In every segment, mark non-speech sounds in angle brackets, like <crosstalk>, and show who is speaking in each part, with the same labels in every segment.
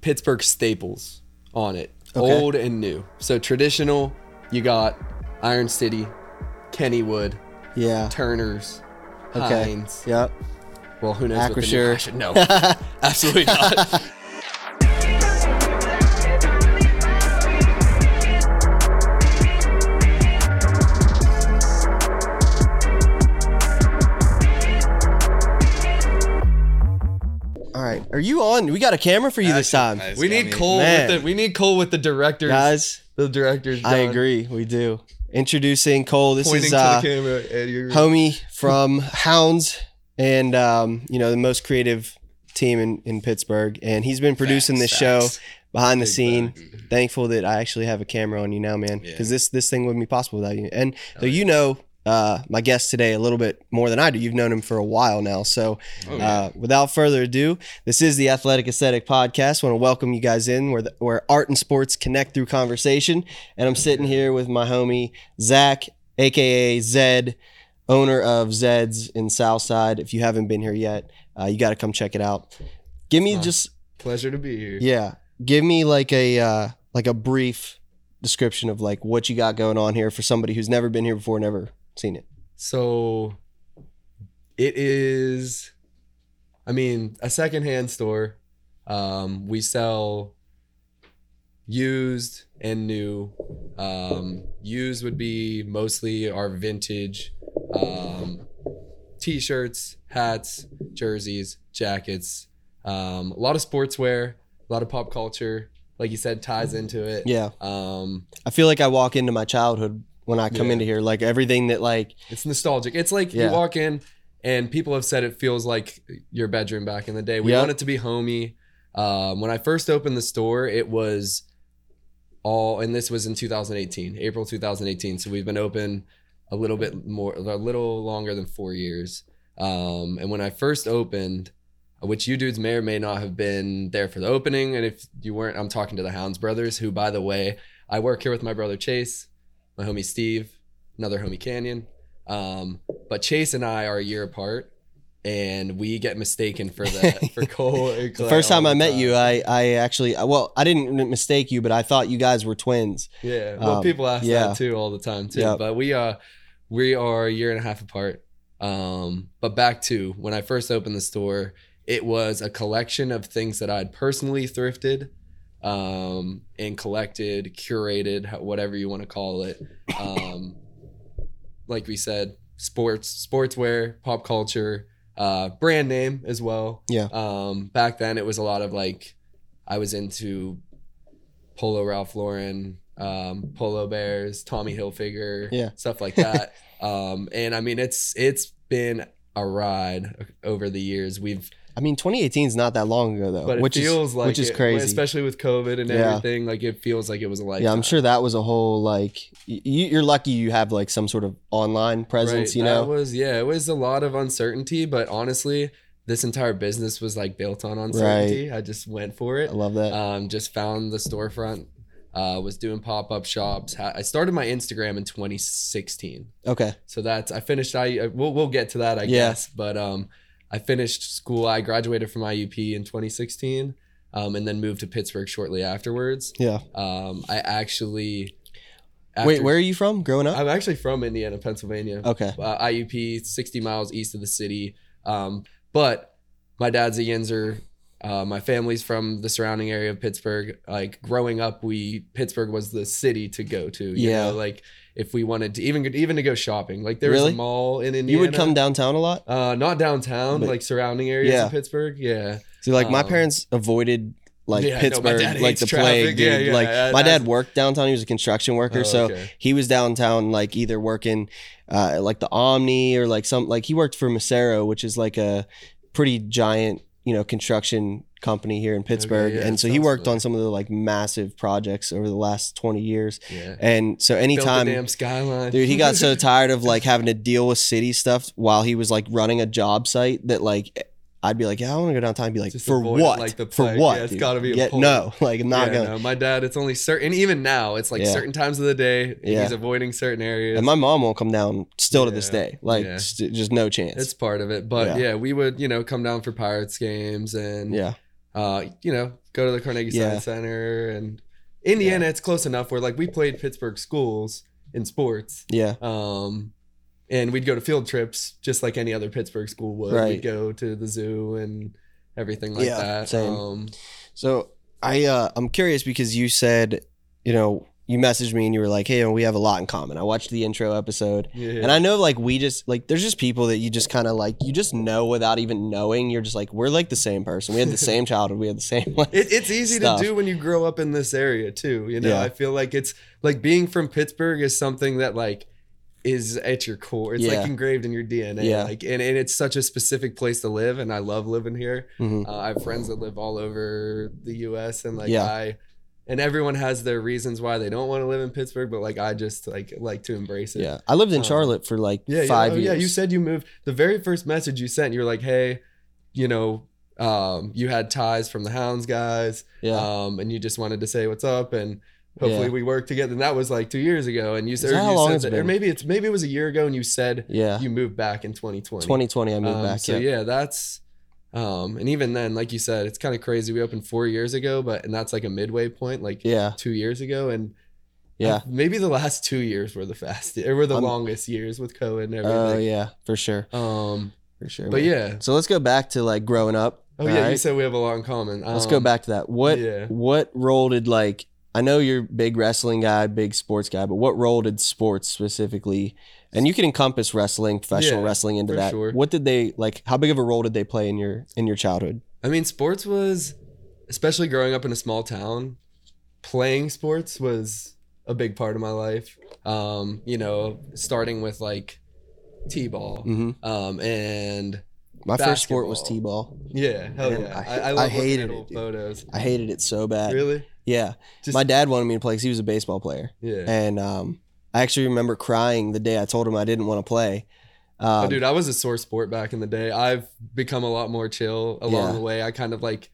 Speaker 1: Pittsburgh staples on it,
Speaker 2: Okay.
Speaker 1: old and new. So traditional, you got Iron City, Kennywood,
Speaker 2: Yeah.
Speaker 1: Turner's,
Speaker 2: Okay.
Speaker 1: Heinz.
Speaker 2: Yep.
Speaker 1: Well, who knows? what the new-. I should know. <laughs> Absolutely not. <laughs>
Speaker 2: Are you on? We got a camera for you this time,
Speaker 1: we need Cole
Speaker 2: Man.
Speaker 1: with the we need Cole with the directors.
Speaker 2: guys.
Speaker 1: the directors.
Speaker 2: I agree. We do. Introducing Cole. This
Speaker 1: Pointing
Speaker 2: is
Speaker 1: to
Speaker 2: uh,
Speaker 1: the camera, Eddie. you're-
Speaker 2: homie from Hounds and um, you know the most creative team in, in Pittsburgh, and he's been producing
Speaker 1: Facts,
Speaker 2: this show
Speaker 1: facts.
Speaker 2: behind the
Speaker 1: Big
Speaker 2: scene.
Speaker 1: facts.
Speaker 2: Thankful that I actually have a camera on you now, man,
Speaker 1: Yeah.
Speaker 2: because this this thing wouldn't be possible without you. And though you know uh, my guest today a little bit more than I do, you've known him for a while now. So
Speaker 1: Oh,
Speaker 2: uh, without further ado, this is the Athletic Aesthetic Podcast. want to welcome you guys in where the, where art and sports connect through conversation. And I'm sitting here with my homie Zach, aka Zed, owner of Zed's in Southside. If you haven't been here yet, uh, you got to come check it out. Give me just
Speaker 1: Pleasure to be here.
Speaker 2: yeah, give me like a uh, like a brief description of like what you got going on here for somebody who's never been here before, never seen it.
Speaker 1: So it is I mean, a secondhand store. Um, we sell used and new. Um, used would be mostly our vintage um, t-shirts, hats, jerseys, jackets, um, a lot of sportswear, a lot of pop culture. Like you said, ties into it.
Speaker 2: Yeah,
Speaker 1: Um,
Speaker 2: I feel like I walk into my childhood when I come
Speaker 1: Yeah.
Speaker 2: into here. Like everything that like
Speaker 1: It's nostalgic. It's like
Speaker 2: Yeah.
Speaker 1: you walk in and people have said it feels like your bedroom back in the day. We
Speaker 2: Yep.
Speaker 1: want it to be homey. Um, when I first opened the store, it was all, and this was in 2018, April 2018. So we've been open a little bit more, a little longer than four years. Um, and when I first opened, which you dudes may or may not have been there for the opening, and if you weren't, I'm talking to the Hounds brothers, who, by the way, I work here with my brother Chase, my homie Steve, another homie Canyon. Um, but Chase and I are a year apart, and we get mistaken for the <laughs> for Cole. and
Speaker 2: the first time I met you, I I actually well I didn't mistake you, but I thought you guys were twins.
Speaker 1: yeah. Well,
Speaker 2: um,
Speaker 1: people ask
Speaker 2: yeah.
Speaker 1: that too all the time too.
Speaker 2: Yep.
Speaker 1: But we uh we are a year and a half apart. Um, but back to when I first opened the store, it was a collection of things that I'd personally thrifted, um, and collected, curated, whatever you want to call it. Um, like we said, sports, sportswear, pop culture, uh, brand name as well.
Speaker 2: Yeah.
Speaker 1: Um, back then it was a lot of like, I was into Polo Ralph Lauren, um, Polo Bears, Tommy Hilfiger,
Speaker 2: Yeah.
Speaker 1: stuff like that. <laughs> um, and I mean, it's it's been a ride over the years. We've
Speaker 2: I mean, 2018 is not that long ago though,
Speaker 1: but it
Speaker 2: which
Speaker 1: feels
Speaker 2: is
Speaker 1: like
Speaker 2: which is
Speaker 1: it-
Speaker 2: crazy.
Speaker 1: especially with COVID and
Speaker 2: Yeah.
Speaker 1: everything. Like it feels like it was a lifetime.
Speaker 2: yeah, I'm sure that was a whole like you, you're lucky you have like some sort of online presence,
Speaker 1: Right,
Speaker 2: you
Speaker 1: that
Speaker 2: know.
Speaker 1: was yeah, it was a lot of uncertainty, but honestly, this entire business was like built on uncertainty. I just went for it.
Speaker 2: I love that.
Speaker 1: Um, just found the storefront. Uh, was doing pop up shops. I started my Instagram in 2016.
Speaker 2: okay.
Speaker 1: So that's I finished. I we'll we'll get to that I
Speaker 2: Yeah.
Speaker 1: guess. But um, I finished school. I graduated from IUP in 2016, um, and then moved to Pittsburgh shortly afterwards.
Speaker 2: Yeah.
Speaker 1: Um, I actually.
Speaker 2: Wait, where are you from? Growing up?
Speaker 1: I'm actually from Indiana, Pennsylvania.
Speaker 2: okay.
Speaker 1: Uh, IUP, 60 miles east of the city. Um, but my dad's a Yinzer. Uh, my family's from the surrounding area of Pittsburgh. Like growing up, we Pittsburgh was the city to go to. You
Speaker 2: Yeah.
Speaker 1: know, like if we wanted to even even to go shopping, like there was
Speaker 2: Really?
Speaker 1: a mall in Indiana.
Speaker 2: You would come downtown a lot?
Speaker 1: Uh, not downtown,
Speaker 2: But-
Speaker 1: like surrounding areas
Speaker 2: Yeah.
Speaker 1: of Pittsburgh. Yeah.
Speaker 2: See, like my
Speaker 1: Um,
Speaker 2: parents avoided like
Speaker 1: Yeah, no, my
Speaker 2: Pittsburgh,
Speaker 1: dad
Speaker 2: like
Speaker 1: hates
Speaker 2: the
Speaker 1: traffic.
Speaker 2: plague, dude.
Speaker 1: Yeah, yeah,
Speaker 2: like
Speaker 1: I-
Speaker 2: my
Speaker 1: I-
Speaker 2: dad worked downtown. He was a construction worker,
Speaker 1: Oh,
Speaker 2: so
Speaker 1: okay.
Speaker 2: he was downtown, like either working, uh, like the Omni or like some, like he worked for Mascaro, which is like a pretty giant, you know, construction company here in Pittsburgh,
Speaker 1: yeah,
Speaker 2: and so he worked on some of the like massive projects over the last twenty years,
Speaker 1: Yeah.
Speaker 2: and so anytime.
Speaker 1: damn skyline.
Speaker 2: Dude, he got so <laughs> tired of like having to deal with city stuff while he was like running a job site that like I'd be like, yeah, I want to go downtown. And be like,
Speaker 1: Just
Speaker 2: for
Speaker 1: avoid
Speaker 2: what?
Speaker 1: like the
Speaker 2: for what?
Speaker 1: Yeah, it's
Speaker 2: dude?
Speaker 1: gotta be a
Speaker 2: Yeah, no, <laughs> like I'm not
Speaker 1: yeah,
Speaker 2: going.
Speaker 1: no, my dad, it's only certain, even now, it's like
Speaker 2: Yeah.
Speaker 1: certain times of the day.
Speaker 2: Yeah.
Speaker 1: He's avoiding certain areas.
Speaker 2: And my mom won't come down still to this day. Like, st- just no chance.
Speaker 1: it's part of it. But
Speaker 2: Yeah.
Speaker 1: yeah. we would, you know, come down for Pirates games and
Speaker 2: yeah,
Speaker 1: uh, you know, go to the Carnegie
Speaker 2: Yeah.
Speaker 1: Science Center and Indiana. It's close enough where like we played Pittsburgh schools in sports.
Speaker 2: Yeah.
Speaker 1: Um, and we'd go to field trips just like any other Pittsburgh school would.
Speaker 2: Right.
Speaker 1: We'd go to the zoo and everything like
Speaker 2: Yeah,
Speaker 1: that.
Speaker 2: same.
Speaker 1: Um,
Speaker 2: So I uh, I'm curious because you said, you know, you messaged me and you were like, "Hey, we have a lot in common." I watched the intro episode,
Speaker 1: yeah.
Speaker 2: and I know like we just like there's just people that you just kind of like you just know without even knowing. You're just like we're like the same person. We had the <laughs> same childhood. We had the same. Like,
Speaker 1: It, it's easy
Speaker 2: stuff.
Speaker 1: to do when you grow up in this area too. You know,
Speaker 2: Yeah.
Speaker 1: I feel like it's like being from Pittsburgh is something that like is at your core. It's
Speaker 2: Yeah.
Speaker 1: like engraved in your DNA.
Speaker 2: Yeah.
Speaker 1: Like and, and it's such a specific place to live and I love living here.
Speaker 2: Mhm.
Speaker 1: Uh, I have friends that live all over the US and like
Speaker 2: Yeah.
Speaker 1: I and everyone has their reasons why they don't want to live in Pittsburgh, but like I just like like to embrace it.
Speaker 2: yeah, I lived in
Speaker 1: Um,
Speaker 2: Charlotte for like
Speaker 1: Yeah,
Speaker 2: five
Speaker 1: yeah, oh,
Speaker 2: years.
Speaker 1: yeah. You said you moved. The very first message you sent, you were like, "Hey, you know, um, you had ties from the Hounds guys,
Speaker 2: yeah,
Speaker 1: um, and you just wanted to say what's up, and hopefully
Speaker 2: Yeah.
Speaker 1: we work together." And that was like two years ago, and you said, or
Speaker 2: how
Speaker 1: you
Speaker 2: long
Speaker 1: said that- or
Speaker 2: been?
Speaker 1: maybe it's maybe it was a year ago, and you said
Speaker 2: yeah.
Speaker 1: you moved back in 2020.
Speaker 2: 2020, I moved
Speaker 1: Um,
Speaker 2: back.
Speaker 1: So
Speaker 2: yeah,
Speaker 1: that's. Um, and even then, like you said, it's kind of crazy. We opened four years ago, but and that's like a midway point, like
Speaker 2: yeah,
Speaker 1: two years ago, and
Speaker 2: yeah.
Speaker 1: maybe the last two years were the fastest, or were the
Speaker 2: I'm-
Speaker 1: longest years with COVID and everything.
Speaker 2: Oh yeah, for sure,
Speaker 1: Um,
Speaker 2: for sure.
Speaker 1: but
Speaker 2: man.
Speaker 1: yeah.
Speaker 2: So let's go back to like growing up.
Speaker 1: Oh yeah, you said we have a lot in common.
Speaker 2: Let's go
Speaker 1: Um,
Speaker 2: back to that. What
Speaker 1: yeah.
Speaker 2: what role did like I know you're a big wrestling guy, big sports guy, but what role did sports specifically and you can encompass wrestling, professional
Speaker 1: Yeah,
Speaker 2: wrestling into
Speaker 1: for
Speaker 2: that.
Speaker 1: sure.
Speaker 2: What did they like how big of a role did they play in your in your childhood?
Speaker 1: I mean, sports was, especially growing up in a small town, playing sports was a big part of my life. Um, you know, starting with like t-ball,
Speaker 2: hmm
Speaker 1: um, and
Speaker 2: My first sport was
Speaker 1: Basketball.
Speaker 2: T-ball.
Speaker 1: yeah, hell
Speaker 2: Man,
Speaker 1: yeah,
Speaker 2: I-
Speaker 1: I, I,
Speaker 2: I
Speaker 1: love looking
Speaker 2: hated
Speaker 1: at
Speaker 2: it,
Speaker 1: old
Speaker 2: dude.
Speaker 1: photos.
Speaker 2: I hated it so bad.
Speaker 1: Really?
Speaker 2: Yeah.
Speaker 1: Just
Speaker 2: My dad wanted me to play cuz he was a baseball player.
Speaker 1: yeah.
Speaker 2: And um I actually remember crying the day I told him I didn't want to play. Um,
Speaker 1: oh, dude, I was a sore sport back in the day. I've become a lot more chill along
Speaker 2: Yeah.
Speaker 1: the way. I kind of like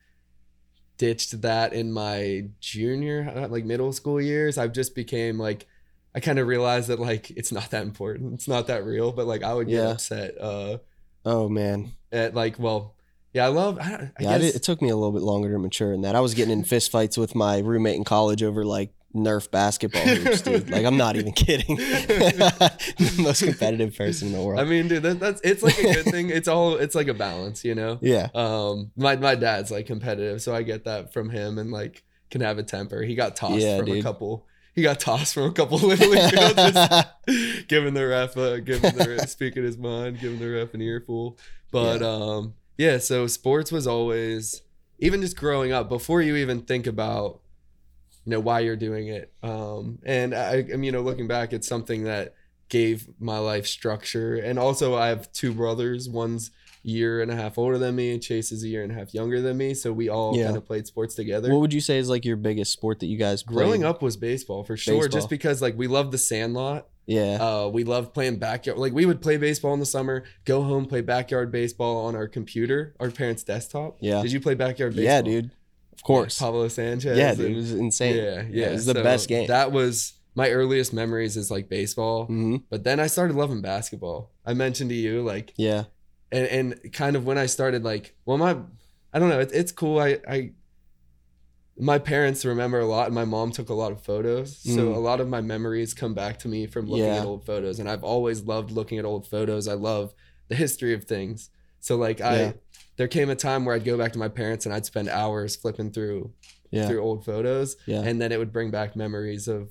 Speaker 1: ditched that in my junior, uh, like middle school years. I've just became like, I kind of realized that like it's not that important. It's not that real. But like I would get
Speaker 2: Yeah.
Speaker 1: upset uh,
Speaker 2: Oh man.
Speaker 1: at like, well, yeah, I love. I, I
Speaker 2: Yeah, I
Speaker 1: guess
Speaker 2: it took me a little bit longer to mature in that. I was getting in fist fights with my roommate in college over like Nerf basketball hoops, dude. Like I'm not even kidding. <laughs> the most competitive person in the world.
Speaker 1: I mean, dude, that, that's it's like a good thing. It's all it's like a balance, you know.
Speaker 2: yeah,
Speaker 1: Um, my my dad's like competitive, so I get that from him, and like can have a temper. He got tossed
Speaker 2: Yeah,
Speaker 1: from a couple. He got tossed from a couple <laughs> little league fields, just <laughs> giving the ref, uh, giving the ref, speaking his mind, giving the ref an earful. But um, yeah. So sports was always, even just growing up, before you even think about, you know, why you're doing it. Um, and I, I'm, you know, looking back, it's something that gave my life structure. And also, I have two brothers. One's year and a half older than me, and Chase is a year and a half younger than me. So we all
Speaker 2: Yeah.
Speaker 1: kind of played sports together.
Speaker 2: what would you say is like your biggest sport that you guys played?
Speaker 1: Growing up was baseball for sure,
Speaker 2: Baseball.
Speaker 1: just because like we loved the Sandlot.
Speaker 2: Yeah,
Speaker 1: Uh, we loved playing backyard. Like we would play baseball in the summer, go home, play backyard baseball on our computer, our parents' desktop.
Speaker 2: Yeah.
Speaker 1: Did you play backyard baseball?
Speaker 2: yeah, dude. Of course.
Speaker 1: Pablo Sanchez.
Speaker 2: Yeah, dude. It was insane.
Speaker 1: Yeah, yeah.
Speaker 2: it was the
Speaker 1: So
Speaker 2: best game.
Speaker 1: That was my earliest memories is like baseball.
Speaker 2: hmm
Speaker 1: But then I started loving basketball. I mentioned to you like
Speaker 2: Yeah,
Speaker 1: and and kind of when I started like well my I don't know it, it's cool I I my parents remember a lot and my mom took a lot of photos so
Speaker 2: Mm.
Speaker 1: a lot of my memories come back to me from looking
Speaker 2: Yeah.
Speaker 1: at old photos and I've always loved looking at old photos I love the history of things so like I
Speaker 2: Yeah.
Speaker 1: There came a time where I'd go back to my parents and I'd spend hours flipping through
Speaker 2: yeah,
Speaker 1: through old photos.
Speaker 2: Yeah.
Speaker 1: and then it would bring back memories of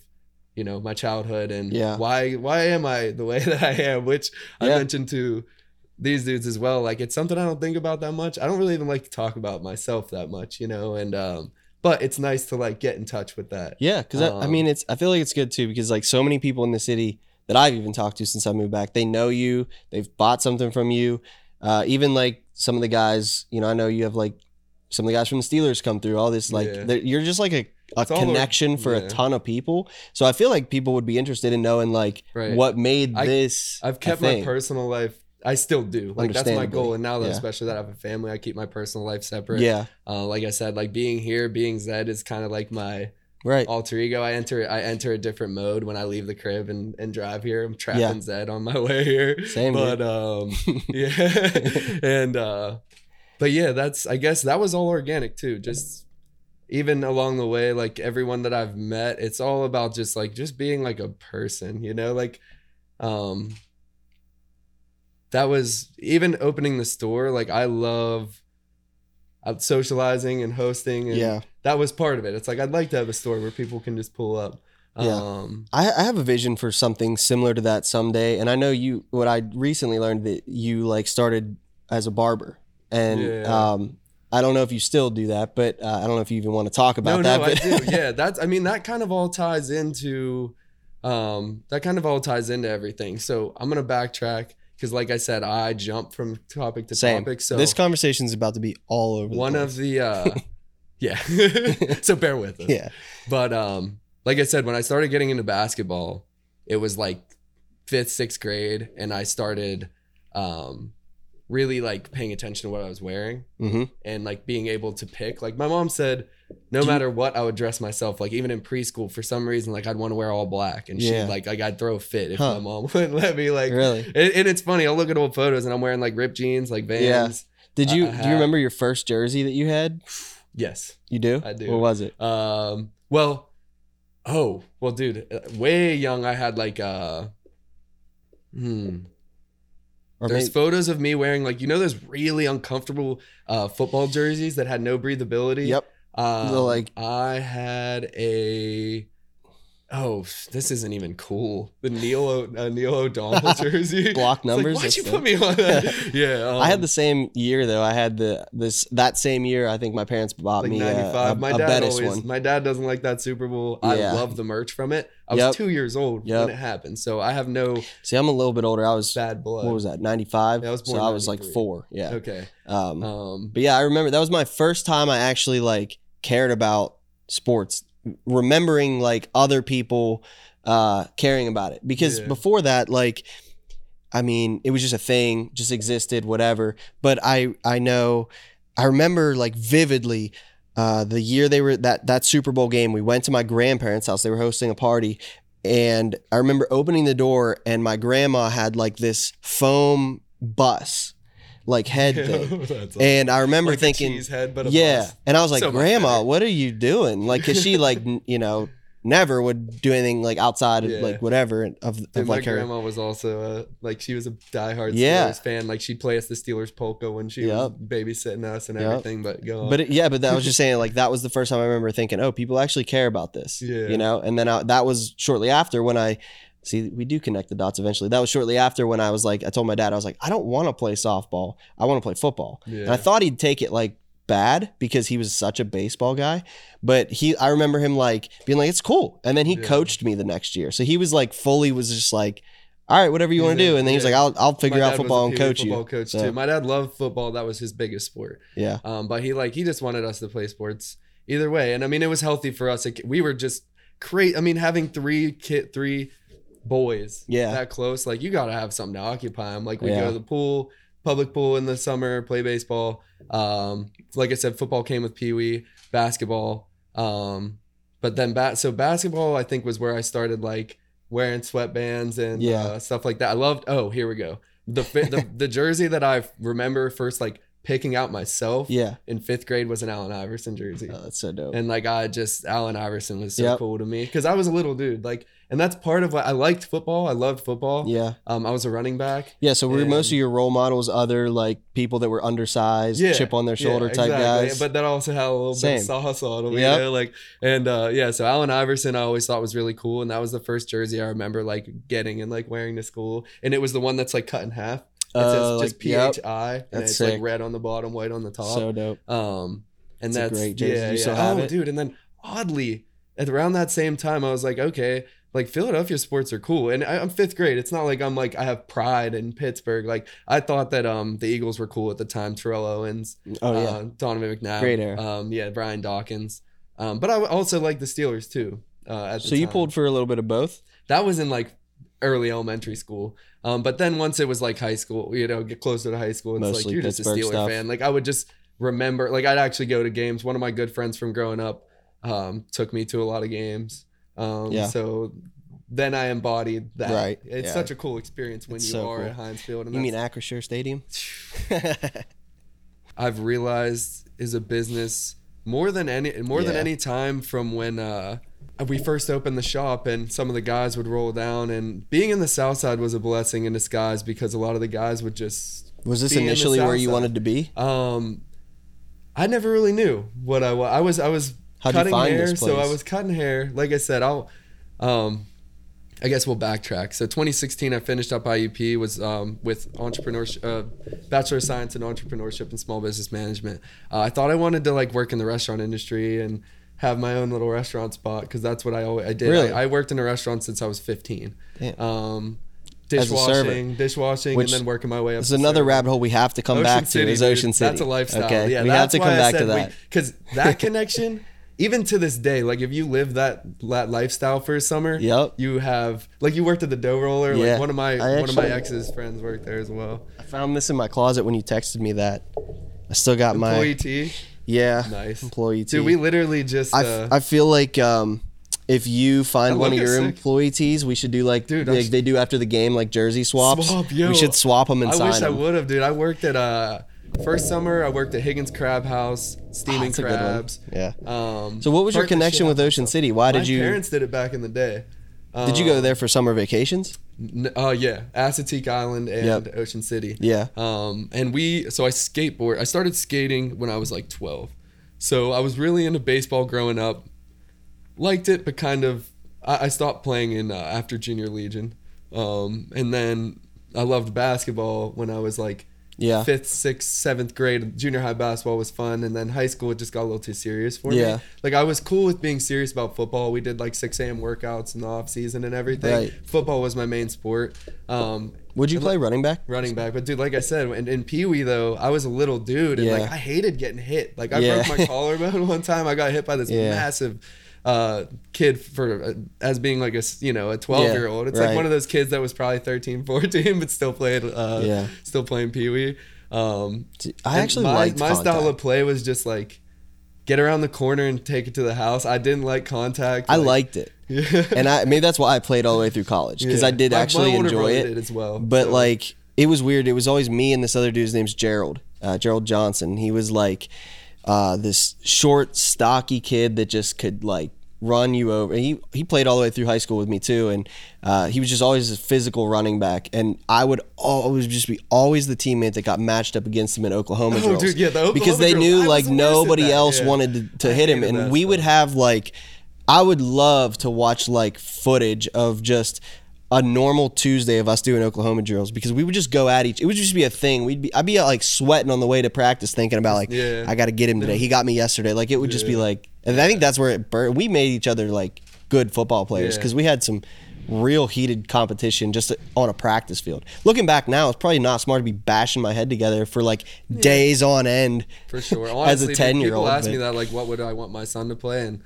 Speaker 1: you know my childhood and
Speaker 2: Yeah.
Speaker 1: why why am i the way <laughs> that i am? Which i mentioned to these dudes as well. Like it's something i don't think about that much. I don't really even like to talk about myself that much you know? And um but it's nice to like get in touch with that.
Speaker 2: Yeah, because I, I
Speaker 1: Um,
Speaker 2: mean, it's I feel like it's good too because like so many people in the city that I've even talked to since I moved back, they know you, they've bought something from you. Uh, even like some of the guys, you know, I know you have like some of the guys from the Steelers come through. All this like
Speaker 1: Yeah.
Speaker 2: you're just like a, a
Speaker 1: It's all over-
Speaker 2: connection for
Speaker 1: yeah.
Speaker 2: a ton of people. So I feel like people would be interested in knowing like
Speaker 1: Right.
Speaker 2: what made
Speaker 1: I-
Speaker 2: this.
Speaker 1: i've kept my personal life i still do like that's my goal and now that
Speaker 2: yeah.
Speaker 1: especially that i have a family i keep my personal life separate
Speaker 2: Yeah,
Speaker 1: uh, like i said like being here being zed is kind of like my
Speaker 2: right.
Speaker 1: alter ego. I enter I enter a different mode when I leave the crib and, and drive here. I'm trapping
Speaker 2: Yeah.
Speaker 1: Zed on my <laughs> way here.
Speaker 2: Same,
Speaker 1: but um <laughs> yeah. <laughs> and uh but yeah, that's I guess that was all organic too. Just even along the way, like everyone that I've met, it's all about just like just being like a person, you know, like um that was even opening the store, like I love out socializing and hosting and
Speaker 2: yeah.
Speaker 1: that was part of it. It's like I'd like to have a store where people can just pull up.
Speaker 2: Yeah.
Speaker 1: Um
Speaker 2: I, I have a vision for something similar to that someday, and I know you. What I recently learned that you like started as a barber, and
Speaker 1: Yeah.
Speaker 2: um, I don't know if you still do that, but uh, I don't know if you even want to talk about
Speaker 1: no,
Speaker 2: that.
Speaker 1: no, I do. <laughs> Yeah, that's. I mean, that kind of all ties into, um, that kind of all ties into everything. So I'm gonna backtrack because, like I said, I jump from topic to
Speaker 2: Same.
Speaker 1: topic. So
Speaker 2: this conversation is about to be all over. The
Speaker 1: one of the, uh, <laughs> yeah. <laughs> so bear with us.
Speaker 2: yeah,
Speaker 1: But um, like I said, when I started getting into basketball, it was like fifth, sixth grade, and I started, um, really like paying attention to what I was wearing
Speaker 2: hmm
Speaker 1: and like being able to pick. Like my mom said, no
Speaker 2: Do you-
Speaker 1: matter what, I would dress myself. Like even in preschool, for some reason, like I'd want to wear all black, and she like like I'd throw a fit if
Speaker 2: Huh.
Speaker 1: my mom <laughs> wouldn't let me. Like,
Speaker 2: really.
Speaker 1: and, and it's funny. I'll look at old photos, and I'm wearing like ripped jeans, like Vans.
Speaker 2: Did you do you remember your first jersey that you had?
Speaker 1: Yes.
Speaker 2: You do.
Speaker 1: I do.
Speaker 2: What was it?
Speaker 1: Um. Well. Oh well, dude. uh, Way young, I had like uh. Hmm.
Speaker 2: Or
Speaker 1: There's
Speaker 2: maybe,
Speaker 1: photos of me wearing like you know those really uncomfortable uh, football jerseys that had no breathability.
Speaker 2: yep.
Speaker 1: Um,
Speaker 2: The, like-
Speaker 1: I had a. Oh, this isn't even cool. The Neil o, uh, Neil O'Donnell <laughs> jersey.
Speaker 2: Block
Speaker 1: It's like,
Speaker 2: numbers.
Speaker 1: why'd you put me on that? <laughs> yeah, um,
Speaker 2: I had the same year though. I had the this that same year. I think my parents bought
Speaker 1: like
Speaker 2: me a,
Speaker 1: ninety
Speaker 2: a.
Speaker 1: My dad
Speaker 2: Bettis
Speaker 1: always.
Speaker 2: one.
Speaker 1: My dad doesn't like that Super Bowl. I love the merch from it. I was two years old
Speaker 2: Yep.
Speaker 1: when it happened, so I have no
Speaker 2: See, I'm a little bit older. I was
Speaker 1: bad blood.
Speaker 2: what was that? 95.
Speaker 1: Yeah, I was born.
Speaker 2: so I was like four. Yeah.
Speaker 1: Okay.
Speaker 2: Um,
Speaker 1: Um.
Speaker 2: But yeah, I remember that was my first time I actually like cared about sports, remembering like other people uh caring about it. Because
Speaker 1: Yeah.
Speaker 2: before that, like I mean, it was just a thing, just existed, whatever. But I I know I remember like vividly uh the year they were that that Super Bowl game, we went to my grandparents' house. They were hosting a party. And I remember opening the door and my grandma had like this foam bus like head <laughs> thing.
Speaker 1: Awesome.
Speaker 2: And I remember
Speaker 1: Like
Speaker 2: thinking,
Speaker 1: head,
Speaker 2: yeah.
Speaker 1: bus.
Speaker 2: And I was like,
Speaker 1: So
Speaker 2: Grandma, what are you doing? Like, cause she like, <laughs> you know, never would do anything like outside of
Speaker 1: Yeah.
Speaker 2: like whatever of, of
Speaker 1: Dude, my
Speaker 2: like her.
Speaker 1: grandma was also uh, like she was a diehard
Speaker 2: Yeah.
Speaker 1: Steelers fan. Like she'd play us the Steelers polka when she was
Speaker 2: Yep.
Speaker 1: babysitting us and
Speaker 2: Yep.
Speaker 1: everything. But go on.
Speaker 2: But it, yeah, but that was just <laughs> saying like that was the first time I remember thinking, oh, people actually care about this.
Speaker 1: Yeah.
Speaker 2: You know, and then I, that was shortly after when I see we do connect the dots eventually. That was shortly after when I was like, I told my dad I was like, I don't want to play softball. I want to play football.
Speaker 1: yeah.
Speaker 2: And I thought he'd take it like bad because he was such a baseball guy. But he I remember him like being like, it's cool. And then he
Speaker 1: Yeah.
Speaker 2: coached me the next year. So he was like fully was just like, all right, whatever you want to do. And then he was like, I'll I'll figure out
Speaker 1: dad was a
Speaker 2: football and coach
Speaker 1: football
Speaker 2: you.
Speaker 1: coach
Speaker 2: So,
Speaker 1: too. My dad loved football. That was his biggest sport.
Speaker 2: Yeah.
Speaker 1: Um, but he like he just wanted us to play sports either way. And I mean, it was healthy for us. Like, we were just great. I mean, having three kid, three boys,
Speaker 2: Yeah.
Speaker 1: that close, like you got to have something to occupy them. Like we
Speaker 2: Yeah.
Speaker 1: go to the pool, public pool in the summer, play baseball. Um, like I said, football came with Pee Wee, basketball. Um, but then bat so basketball, I think was where I started like wearing sweatbands and
Speaker 2: Yeah.
Speaker 1: uh, stuff like that. I loved. Oh, here we go. The, the <laughs> the jersey that I remember first like picking out myself
Speaker 2: Yeah.
Speaker 1: in fifth grade was an Allen Iverson jersey.
Speaker 2: Oh, that's so dope.
Speaker 1: And like I just Allen Iverson was so
Speaker 2: Yep.
Speaker 1: cool to me because I was a little dude. Like, and that's part of what I liked football. I loved football.
Speaker 2: yeah.
Speaker 1: Um, I was a running back.
Speaker 2: Yeah. So were most of your role models other like people that were undersized,
Speaker 1: Yeah,
Speaker 2: chip on their shoulder
Speaker 1: Yeah,
Speaker 2: type
Speaker 1: exactly.
Speaker 2: guys?
Speaker 1: But that also had a little
Speaker 2: Same.
Speaker 1: bit of sauce on them.
Speaker 2: Yep.
Speaker 1: You know, like and uh, yeah. So Allen Iverson, I always thought was really cool, and that was the first jersey I remember like getting and like wearing to school. And it was the one that's like cut in half. It
Speaker 2: Uh,
Speaker 1: just P
Speaker 2: yep.
Speaker 1: And it's
Speaker 2: sick.
Speaker 1: like red on the bottom, white on the top.
Speaker 2: so dope.
Speaker 1: Um, and
Speaker 2: It's
Speaker 1: that's
Speaker 2: great jersey.
Speaker 1: Yeah,
Speaker 2: You
Speaker 1: yeah.
Speaker 2: still have
Speaker 1: oh,
Speaker 2: it?
Speaker 1: dude. And then oddly, at around that same time, I was like, okay, like Philadelphia sports are cool. And I, I'm fifth grade. It's not like I'm like I have pride in Pittsburgh. Like I thought that um the Eagles were cool at the time. Terrell Owens,
Speaker 2: Oh yeah.
Speaker 1: uh, Donovan McNabb,
Speaker 2: Great era.
Speaker 1: Um, yeah, Brian Dawkins. Um, but I also like the Steelers too. Uh, at the
Speaker 2: so you pulled for a little bit of both.
Speaker 1: that was in like early elementary school. Um, but then once it was like high school, you know, get closer to high school, it's
Speaker 2: Mostly
Speaker 1: like you're just a
Speaker 2: Pittsburgh
Speaker 1: Steeler
Speaker 2: stuff.
Speaker 1: fan. Like I would just remember, like I'd actually go to games. One of my good friends from growing up um, took me to a lot of games. Um,
Speaker 2: Yeah.
Speaker 1: So then I embodied that.
Speaker 2: Right,
Speaker 1: It's
Speaker 2: yeah.
Speaker 1: such a cool experience when
Speaker 2: It's
Speaker 1: you
Speaker 2: so
Speaker 1: are
Speaker 2: cool.
Speaker 1: at Heinz Field. And
Speaker 2: You mean
Speaker 1: that's-
Speaker 2: Acrisure Stadium? <laughs>
Speaker 1: I've realized is a business more than any more than
Speaker 2: Yeah.
Speaker 1: any time from when uh, we first opened the shop and some of the guys would roll down and being in the south side was a blessing in disguise because a lot of the guys would just
Speaker 2: Was this
Speaker 1: be in
Speaker 2: initially where you
Speaker 1: Side.
Speaker 2: wanted to be?
Speaker 1: um I never really knew what I was I was I was
Speaker 2: How'd
Speaker 1: cutting
Speaker 2: find
Speaker 1: hair so I was cutting hair like I said I'll um I guess we'll backtrack. So 2016, I finished up IUP, was um, with entrepreneurship, uh, Bachelor of Science in Entrepreneurship and Small Business Management. Uh, I thought I wanted to like work in the restaurant industry and have my own little restaurant spot because that's what I always I did.
Speaker 2: Really?
Speaker 1: I, I worked in a restaurant since I was 15.
Speaker 2: Damn.
Speaker 1: Um,
Speaker 2: server.
Speaker 1: dishwashing, dishwashing,
Speaker 2: Which
Speaker 1: and then working my way up.
Speaker 2: It's
Speaker 1: to
Speaker 2: another
Speaker 1: serving.
Speaker 2: rabbit hole we have to come
Speaker 1: Ocean
Speaker 2: back to.
Speaker 1: City,
Speaker 2: is
Speaker 1: dude.
Speaker 2: Ocean City.
Speaker 1: That's a lifestyle.
Speaker 2: Okay,
Speaker 1: Yeah,
Speaker 2: we have to come back to that. <laughs>
Speaker 1: Because that <laughs> connection, even to this day, like if you live that, that lifestyle for a summer,
Speaker 2: Yep.
Speaker 1: you have like you worked at the dough roller.
Speaker 2: Yeah.
Speaker 1: Like one of my
Speaker 2: I
Speaker 1: one of my ex's friends worked there as well.
Speaker 2: I found this in my closet when you texted me that. I still got my
Speaker 1: Employee T,
Speaker 2: yeah
Speaker 1: nice.
Speaker 2: employee tee.
Speaker 1: Dude, we literally just.
Speaker 2: I,
Speaker 1: Uh,
Speaker 2: I feel like um, if you find one of your
Speaker 1: sick.
Speaker 2: employee tees, we should do like
Speaker 1: Dude,
Speaker 2: like they do after the game, like jersey swaps.
Speaker 1: Swap, yo.
Speaker 2: we should swap them and
Speaker 1: I
Speaker 2: sign
Speaker 1: wish I would have, dude. I worked at uh first summer. I worked at Higgins Crab House, steaming
Speaker 2: That's a good one.
Speaker 1: crabs.
Speaker 2: Yeah.
Speaker 1: Um,
Speaker 2: So what was your connection with Ocean. City? Why did you My
Speaker 1: parents did it back in the day.
Speaker 2: Did you go
Speaker 1: Um,
Speaker 2: there for summer vacations?
Speaker 1: N- Oh yeah, Assateague Island and
Speaker 2: Yep.
Speaker 1: Ocean City.
Speaker 2: Yeah.
Speaker 1: Um, and we so I skateboard. I started skating when I was like 12. So I was really into baseball growing up. Liked it, but kind of I, I stopped playing in uh, after junior legion. Um, and then I loved basketball when I was like
Speaker 2: Yeah.
Speaker 1: fifth, sixth, seventh grade. Junior high basketball was fun, and then high school it just got a little too serious for
Speaker 2: Yeah.
Speaker 1: me. Like I was cool with being serious about football. We did like 6 a.m. workouts in the off season and everything.
Speaker 2: Right.
Speaker 1: Football was my main sport. Um,
Speaker 2: Would you play running back?
Speaker 1: running back. But dude, like I said, in, in Pee Wee though, I was a little dude, and
Speaker 2: Yeah.
Speaker 1: like I hated getting hit. Like I
Speaker 2: Yeah.
Speaker 1: broke my <laughs> collarbone <laughs> one time. I got hit by this massive uh, kid for uh, as being like a you know a 12 year old. It's
Speaker 2: right.
Speaker 1: like one of those kids that was probably 13, 14, <laughs> but still played uh,
Speaker 2: Yeah.
Speaker 1: still playing Pee Wee. Um,
Speaker 2: I actually
Speaker 1: my, my style of play was just like get around the corner and take it to the house. I didn't like contact.
Speaker 2: I
Speaker 1: like-
Speaker 2: liked it. <laughs>
Speaker 1: Yeah.
Speaker 2: And I maybe that's why I played all the way through college because I did
Speaker 1: My- my
Speaker 2: actually
Speaker 1: older
Speaker 2: enjoy
Speaker 1: brother
Speaker 2: it.
Speaker 1: as well.
Speaker 2: But
Speaker 1: so-
Speaker 2: like it was weird. It was always me and this other dude's name's Gerald, uh, Gerald Johnson. He was like uh, this short, stocky kid that just could like run you over. He he played all the way through high school with me too, and uh, he was just always a physical running back. And I would always just be always the teammate that got matched up against him in Oklahoma
Speaker 1: Oh,
Speaker 2: drills.
Speaker 1: dude, yeah, the Oklahoma
Speaker 2: because they
Speaker 1: drills.
Speaker 2: Knew like
Speaker 1: the worst at
Speaker 2: nobody else
Speaker 1: yeah.
Speaker 2: wanted to, to hit him, and we would have like I would love to watch like footage of just a normal Tuesday of us doing Oklahoma drills because we would just go at each. It would just be a thing. We'd be I'd be like sweating on the way to practice, thinking about like
Speaker 1: Yeah.
Speaker 2: I got to get him today. He got me yesterday. Like it would just be like, and I think that's where it burned. We made each other like good football players
Speaker 1: Yeah.
Speaker 2: because we had some real heated competition just on a practice field. Looking back now, it's probably not smart to be bashing my head together for like days on end.
Speaker 1: for sure. <laughs>
Speaker 2: As a
Speaker 1: Honestly,
Speaker 2: 10 year old.
Speaker 1: people ask me that like, what would I want my son to play? And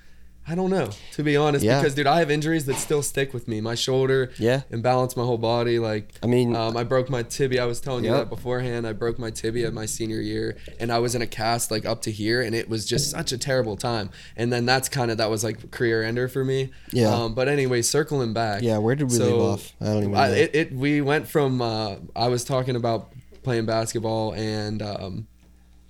Speaker 1: I don't know, to be honest,
Speaker 2: Yeah.
Speaker 1: because dude, I have injuries that still stick with me. My shoulder,
Speaker 2: Yeah.
Speaker 1: imbalance my whole body. Like,
Speaker 2: I mean-
Speaker 1: um, I broke my tibia. I was telling you that beforehand. I broke my tibia my senior year, and I was in a cast like up to here, and it was just such a terrible time. And then that's kind of that was like career ender for me.
Speaker 2: Yeah.
Speaker 1: Um, but anyway, circling back.
Speaker 2: Yeah, where did we leave off? I don't even
Speaker 1: I-
Speaker 2: know.
Speaker 1: it, it we went from uh, I was talking about playing basketball and um,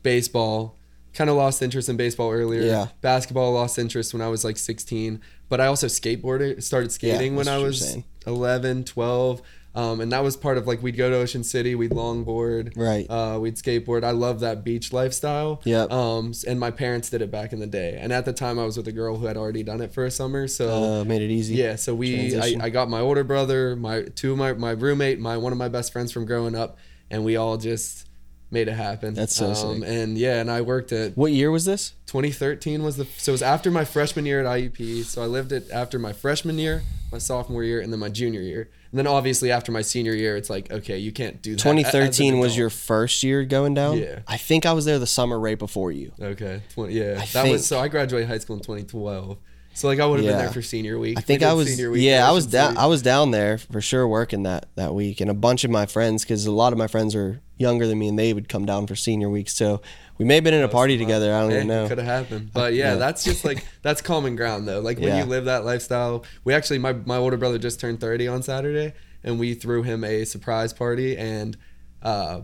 Speaker 1: baseball. Kind of lost interest in baseball earlier.
Speaker 2: Yeah.
Speaker 1: Basketball lost interest when I was like 16, but I also skateboarded, started skating when I was 11, 12. Um, and that was part of like we'd go to Ocean City, we'd longboard,
Speaker 2: Right.
Speaker 1: Uh, we'd skateboard. I love that beach lifestyle.
Speaker 2: Yep.
Speaker 1: Um, and my parents did it back in the day, and at the time I was with a girl who had already done it for a summer, so
Speaker 2: Uh, made it easy.
Speaker 1: yeah, so we I, I got my older brother, my two of my my roommate, my one of my best friends from growing up, and we all just made it happen.
Speaker 2: That's so um, sick.
Speaker 1: And yeah, and I worked at
Speaker 2: What year was this?
Speaker 1: 2013 was the so it was after my freshman year at IUP. So I lived it after my freshman year, my sophomore year, and then my junior year. And then obviously after my senior year, it's like okay, you can't do that. a- as an
Speaker 2: 2013 was your first year going down.
Speaker 1: Yeah.
Speaker 2: I think I was there the summer right before you.
Speaker 1: okay. 20, yeah,
Speaker 2: I
Speaker 1: that
Speaker 2: think-
Speaker 1: was so I graduated high school in 2012. So like I would have
Speaker 2: Yeah.
Speaker 1: been there for senior week.
Speaker 2: I think I was
Speaker 1: senior week
Speaker 2: yeah I was down
Speaker 1: City.
Speaker 2: I was down there for sure working that that week and a bunch of my friends because a lot of my friends are younger than me and they would come down for senior week so we may have been in a party together I don't even know
Speaker 1: Could have happened, but yeah,
Speaker 2: Yeah.
Speaker 1: that's just like <laughs> that's common ground though. Like when
Speaker 2: Yeah.
Speaker 1: you live that lifestyle. We actually, my my older brother just turned thirty on Saturday, and we threw him a surprise party. And uh,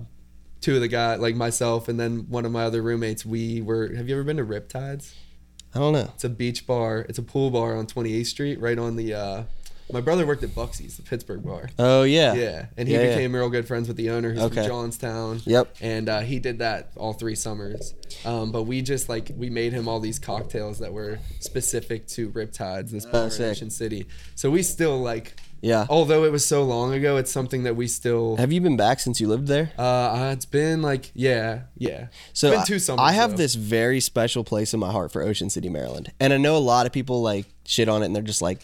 Speaker 1: two of the guys, like myself and then one of my other roommates we were have you ever been to riptides
Speaker 2: I don't know.
Speaker 1: it's a beach bar it's a pool bar on 28th street right on the uh my brother worked at buxy's the pittsburgh bar
Speaker 2: Oh yeah.
Speaker 1: yeah and he
Speaker 2: Yeah, yeah.
Speaker 1: became real good friends with the owner who's
Speaker 2: Okay.
Speaker 1: from johnstown
Speaker 2: Yep.
Speaker 1: and uh, he did that all three summers um, but we just like we made him all these cocktails that were specific to riptides this in ocean city so we still like
Speaker 2: Yeah.
Speaker 1: although it was so long ago it's something that we still
Speaker 2: Have you been back since you lived there?
Speaker 1: uh, it's been like yeah, yeah.
Speaker 2: So
Speaker 1: been
Speaker 2: I-
Speaker 1: two summers,
Speaker 2: I have
Speaker 1: though.
Speaker 2: this very special place in my heart for Ocean City, Maryland, and I know a lot of people like shit on it, and they're just like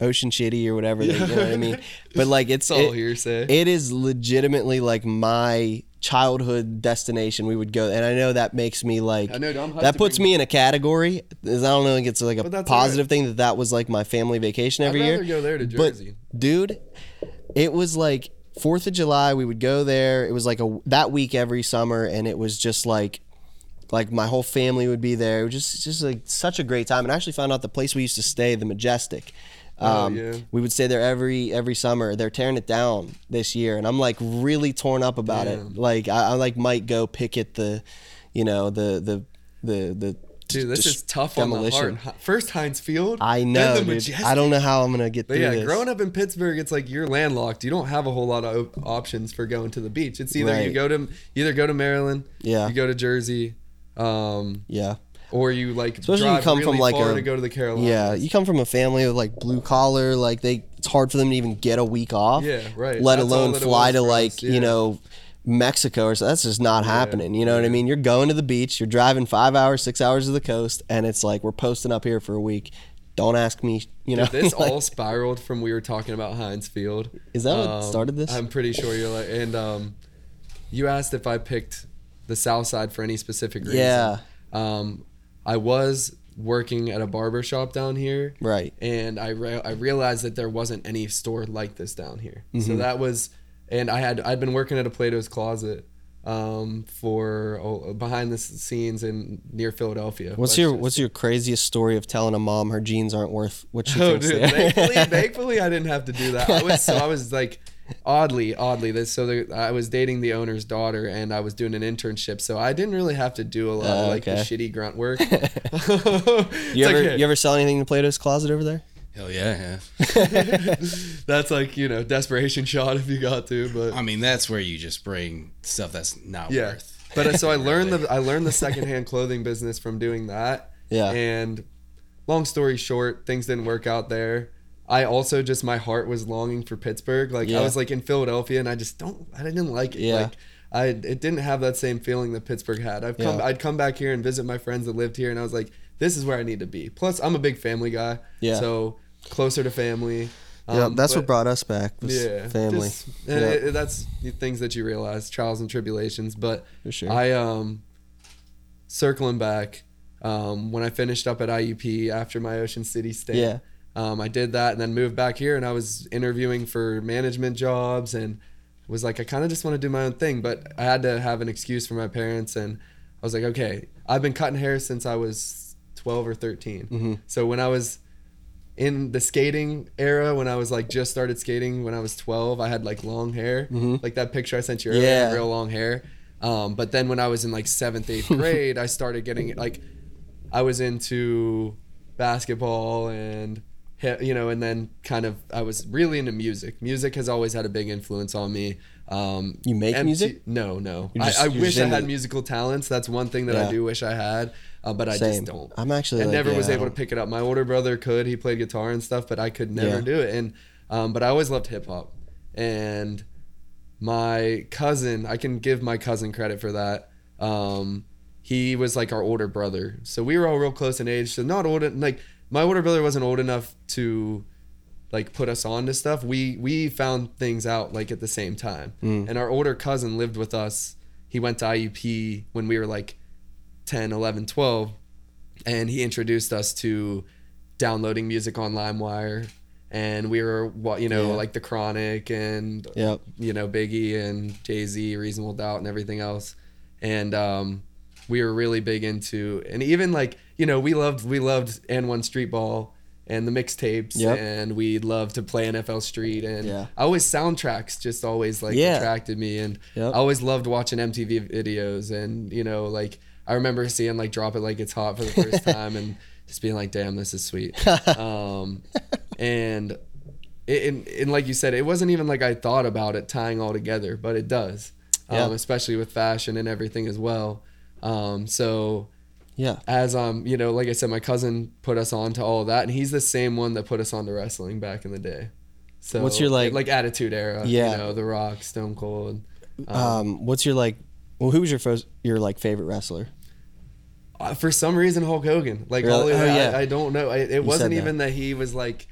Speaker 2: Ocean Shitty or whatever. They, you know what I mean? <laughs> But like it's
Speaker 1: It's all
Speaker 2: it-
Speaker 1: hearsay.
Speaker 2: it is legitimately like my childhood destination. We would go, and I know that makes me like
Speaker 1: I know,
Speaker 2: that
Speaker 1: to
Speaker 2: puts
Speaker 1: bring-
Speaker 2: me in a category. is I don't know, like it's like a positive thing that that was like my family vacation every
Speaker 1: rather
Speaker 2: year.
Speaker 1: go there to
Speaker 2: But dude, it was like Fourth of July. We would go there. It was like a that week every summer, and it was just like like my whole family would be there. It was just just like such a great time. And I actually found out the place we used to stay, the Majestic.
Speaker 1: Oh,
Speaker 2: Um,
Speaker 1: yeah.
Speaker 2: We would stay there every every summer. They're tearing it down this year, and I'm like really torn up about
Speaker 1: Damn.
Speaker 2: it. Like I, I like might go picket the, you know the the the the.
Speaker 1: Dude, this is tough on the heart. First Heinz Field.
Speaker 2: I know, dude. I don't know how I'm gonna get
Speaker 1: But
Speaker 2: through
Speaker 1: yeah,
Speaker 2: this.
Speaker 1: growing up in Pittsburgh, it's like you're landlocked. You don't have a whole lot of op- options for going to the beach. It's either you go to either go to Maryland,
Speaker 2: Yeah.
Speaker 1: you go to Jersey, um,
Speaker 2: yeah.
Speaker 1: Or you like
Speaker 2: Especially
Speaker 1: drive
Speaker 2: you come
Speaker 1: really
Speaker 2: from, like,
Speaker 1: far
Speaker 2: a-
Speaker 1: to go to the Carolinas.
Speaker 2: Yeah, you come from a family of like blue collar, like they it's hard for them to even get a week off.
Speaker 1: Yeah, right.
Speaker 2: Let
Speaker 1: That's
Speaker 2: alone fly to like,
Speaker 1: us,
Speaker 2: you know, Mexico or so. That's just not happening. You know what I mean? You're going to the beach, you're driving five hours, six hours to the coast, and it's like we're posting up here for a week. Don't ask me, you know.
Speaker 1: Dude, this <laughs>
Speaker 2: like-
Speaker 1: all spiraled from we were talking about Heinz Field.
Speaker 2: Is that what
Speaker 1: Um,
Speaker 2: started this?
Speaker 1: I'm pretty sure you're like, and um, you asked if I picked the South Side for any specific reason.
Speaker 2: Yeah.
Speaker 1: Um, I was working at a barber shop down here,
Speaker 2: right.
Speaker 1: and I re- I realized that there wasn't any store like this down here. So
Speaker 2: Mm-hmm.
Speaker 1: that was, and I had I'd been working at a Plato's Closet um, for oh, behind the scenes in near Philadelphia.
Speaker 2: What's your What's your craziest story of telling a mom her jeans aren't worth what she
Speaker 1: Oh,
Speaker 2: thinks
Speaker 1: dude,
Speaker 2: they are?
Speaker 1: thankfully, <laughs> thankfully, I didn't have to do that. I was so I was like, oddly, oddly, this so the, I was dating the owner's daughter, and I was doing an internship, so I didn't really have to do a lot of
Speaker 2: Oh,
Speaker 1: like the shitty grunt work. <laughs> <laughs>
Speaker 2: you ever You ever sell anything in Plato's closet over there?
Speaker 3: Hell yeah, yeah. <laughs>
Speaker 1: That's like you know desperation shot if you got to, but
Speaker 3: I mean, that's where you just bring stuff that's not
Speaker 1: yeah.
Speaker 3: worth.
Speaker 1: But uh, so I learned the I learned the secondhand clothing business from doing that.
Speaker 2: Yeah.
Speaker 1: And long story short, things didn't work out there. I also just my heart was longing for Pittsburgh. Like
Speaker 2: Yeah.
Speaker 1: I was like in Philadelphia, and I just don't. I didn't like it.
Speaker 2: Yeah.
Speaker 1: Like I it didn't have that same feeling that Pittsburgh had. I've come
Speaker 2: Yeah.
Speaker 1: I'd come back here and visit my friends that lived here, and I was like, this is where I need to be. Plus, I'm a big family guy.
Speaker 2: Yeah.
Speaker 1: So closer to family.
Speaker 2: yeah,
Speaker 1: Um,
Speaker 2: that's
Speaker 1: but-
Speaker 2: what brought us back. Was
Speaker 1: yeah,
Speaker 2: family.
Speaker 1: just-
Speaker 2: Yeah.
Speaker 1: it- it- that's the things that you realize, trials and tribulations. But
Speaker 2: For sure.
Speaker 1: I um, circling back, um, when I finished up at IUP after my Ocean City stay,
Speaker 2: Yeah.
Speaker 1: Um, I did that and then moved back here, and I was interviewing for management jobs and was like, I kind of just want to do my own thing, but I had to have an excuse for my parents, and I was like, okay, I've been cutting hair since I was 12 or 13.
Speaker 2: Mm-hmm.
Speaker 1: So when I was in the skating era when I was like just started skating when I was 12 I had like long hair like that picture I sent you earlier
Speaker 2: Mm-hmm. Yeah.
Speaker 1: real long hair um, but then when I was in like seventh eighth <laughs> grade I started getting like I was into basketball and you know and then kind of I was really into music music has always had a big influence on me um,
Speaker 2: You make music?
Speaker 1: no no
Speaker 2: just-
Speaker 1: I, I wish I had
Speaker 2: into-
Speaker 1: musical talents that's one thing that
Speaker 2: Yeah.
Speaker 1: I do wish I had uh, but I
Speaker 2: Same.
Speaker 1: just don't
Speaker 2: I'm actually.
Speaker 1: I
Speaker 2: like,
Speaker 1: never
Speaker 2: yeah,
Speaker 1: was able to pick it up. My older brother could. He played guitar and stuff, but I could never
Speaker 2: Yeah.
Speaker 1: do it. And um, but I always loved hip hop. And my cousin, I can give my cousin credit for that. Um, he was like our older brother, so we were all real close in age. So not old, like my older brother wasn't old enough to like put us on to stuff. We we found things out like at the same time.
Speaker 2: Mm.
Speaker 1: And our older cousin lived with us. He went to IUP when we were like 10, 11, 12 and he introduced us to downloading music on LimeWire and we were what you know
Speaker 2: Yeah.
Speaker 1: like the Chronic and
Speaker 2: Yep.
Speaker 1: you know Biggie and Jay Z, Reasonable Doubt, and everything else, and um, we were really big into and even like you know we loved we loved and one Street Ball and the mixtapes
Speaker 2: Yep.
Speaker 1: and we loved to play NFL Street and
Speaker 2: Yeah.
Speaker 1: I always soundtracks just always like
Speaker 2: Yeah.
Speaker 1: attracted me and
Speaker 2: Yep.
Speaker 1: I always loved watching MTV videos and you know like I remember seeing like drop it like it's hot for the first <laughs> time and just being like damn this is sweet <laughs> um and it, and, and like you said it wasn't even like I thought about it tying all together but it does um, especially with fashion and everything as well um so
Speaker 2: Yeah.
Speaker 1: as um you know like i said my cousin put us on to all of that and he's the same one that put us on to wrestling back in the day so
Speaker 2: What's your, like-
Speaker 1: like attitude era
Speaker 2: Yeah.
Speaker 1: you know the rock stone cold
Speaker 2: Um, what's your like? Well, who was your first, your like favorite wrestler?
Speaker 1: uh, for some reason hulk hogan like
Speaker 2: Really?
Speaker 1: all,
Speaker 2: Oh,
Speaker 1: I,
Speaker 2: yeah.
Speaker 1: I don't know I, it wasn't
Speaker 2: that.
Speaker 1: even that he was like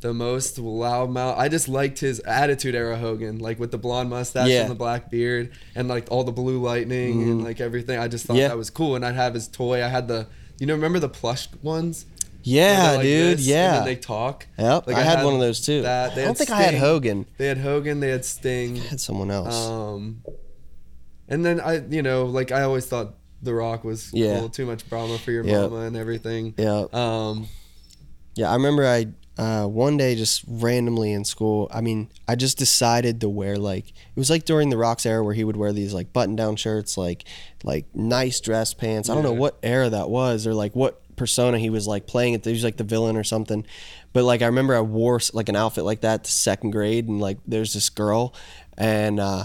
Speaker 1: the most loudmouth. I just liked his attitude era Hogan, like with the blonde mustache
Speaker 2: Yeah.
Speaker 1: and the black beard and like all the blue lightning and like everything. I just thought
Speaker 2: Yeah.
Speaker 1: that was cool. And I'd have his toy. I had the, you know, remember the plush ones?
Speaker 2: Yeah,
Speaker 1: like
Speaker 2: dude.
Speaker 1: this,
Speaker 2: yeah.
Speaker 1: They talk.
Speaker 2: Yep,
Speaker 1: Like,
Speaker 2: I,
Speaker 1: I
Speaker 2: had,
Speaker 1: had
Speaker 2: one of those too.
Speaker 1: that.
Speaker 2: I don't think I had Hogan.
Speaker 1: They had Hogan. They had Sting.
Speaker 2: I had someone else.
Speaker 1: Um, and then I, you know, like I always thought The Rock was
Speaker 2: Yeah.
Speaker 1: cool. Too much Brahma for your
Speaker 2: Yep.
Speaker 1: mama and everything.
Speaker 2: yeah,
Speaker 1: Um,
Speaker 2: yeah. I remember I uh, one day just randomly in school. I mean, I just decided to wear like it was like during the Rocks era where he would wear these like button down shirts, like like nice dress pants. I don't know what era that was or like what persona he was like playing it. He was like the villain or something. But like I remember I wore like an outfit like that to second grade, and like there's this girl, and uh,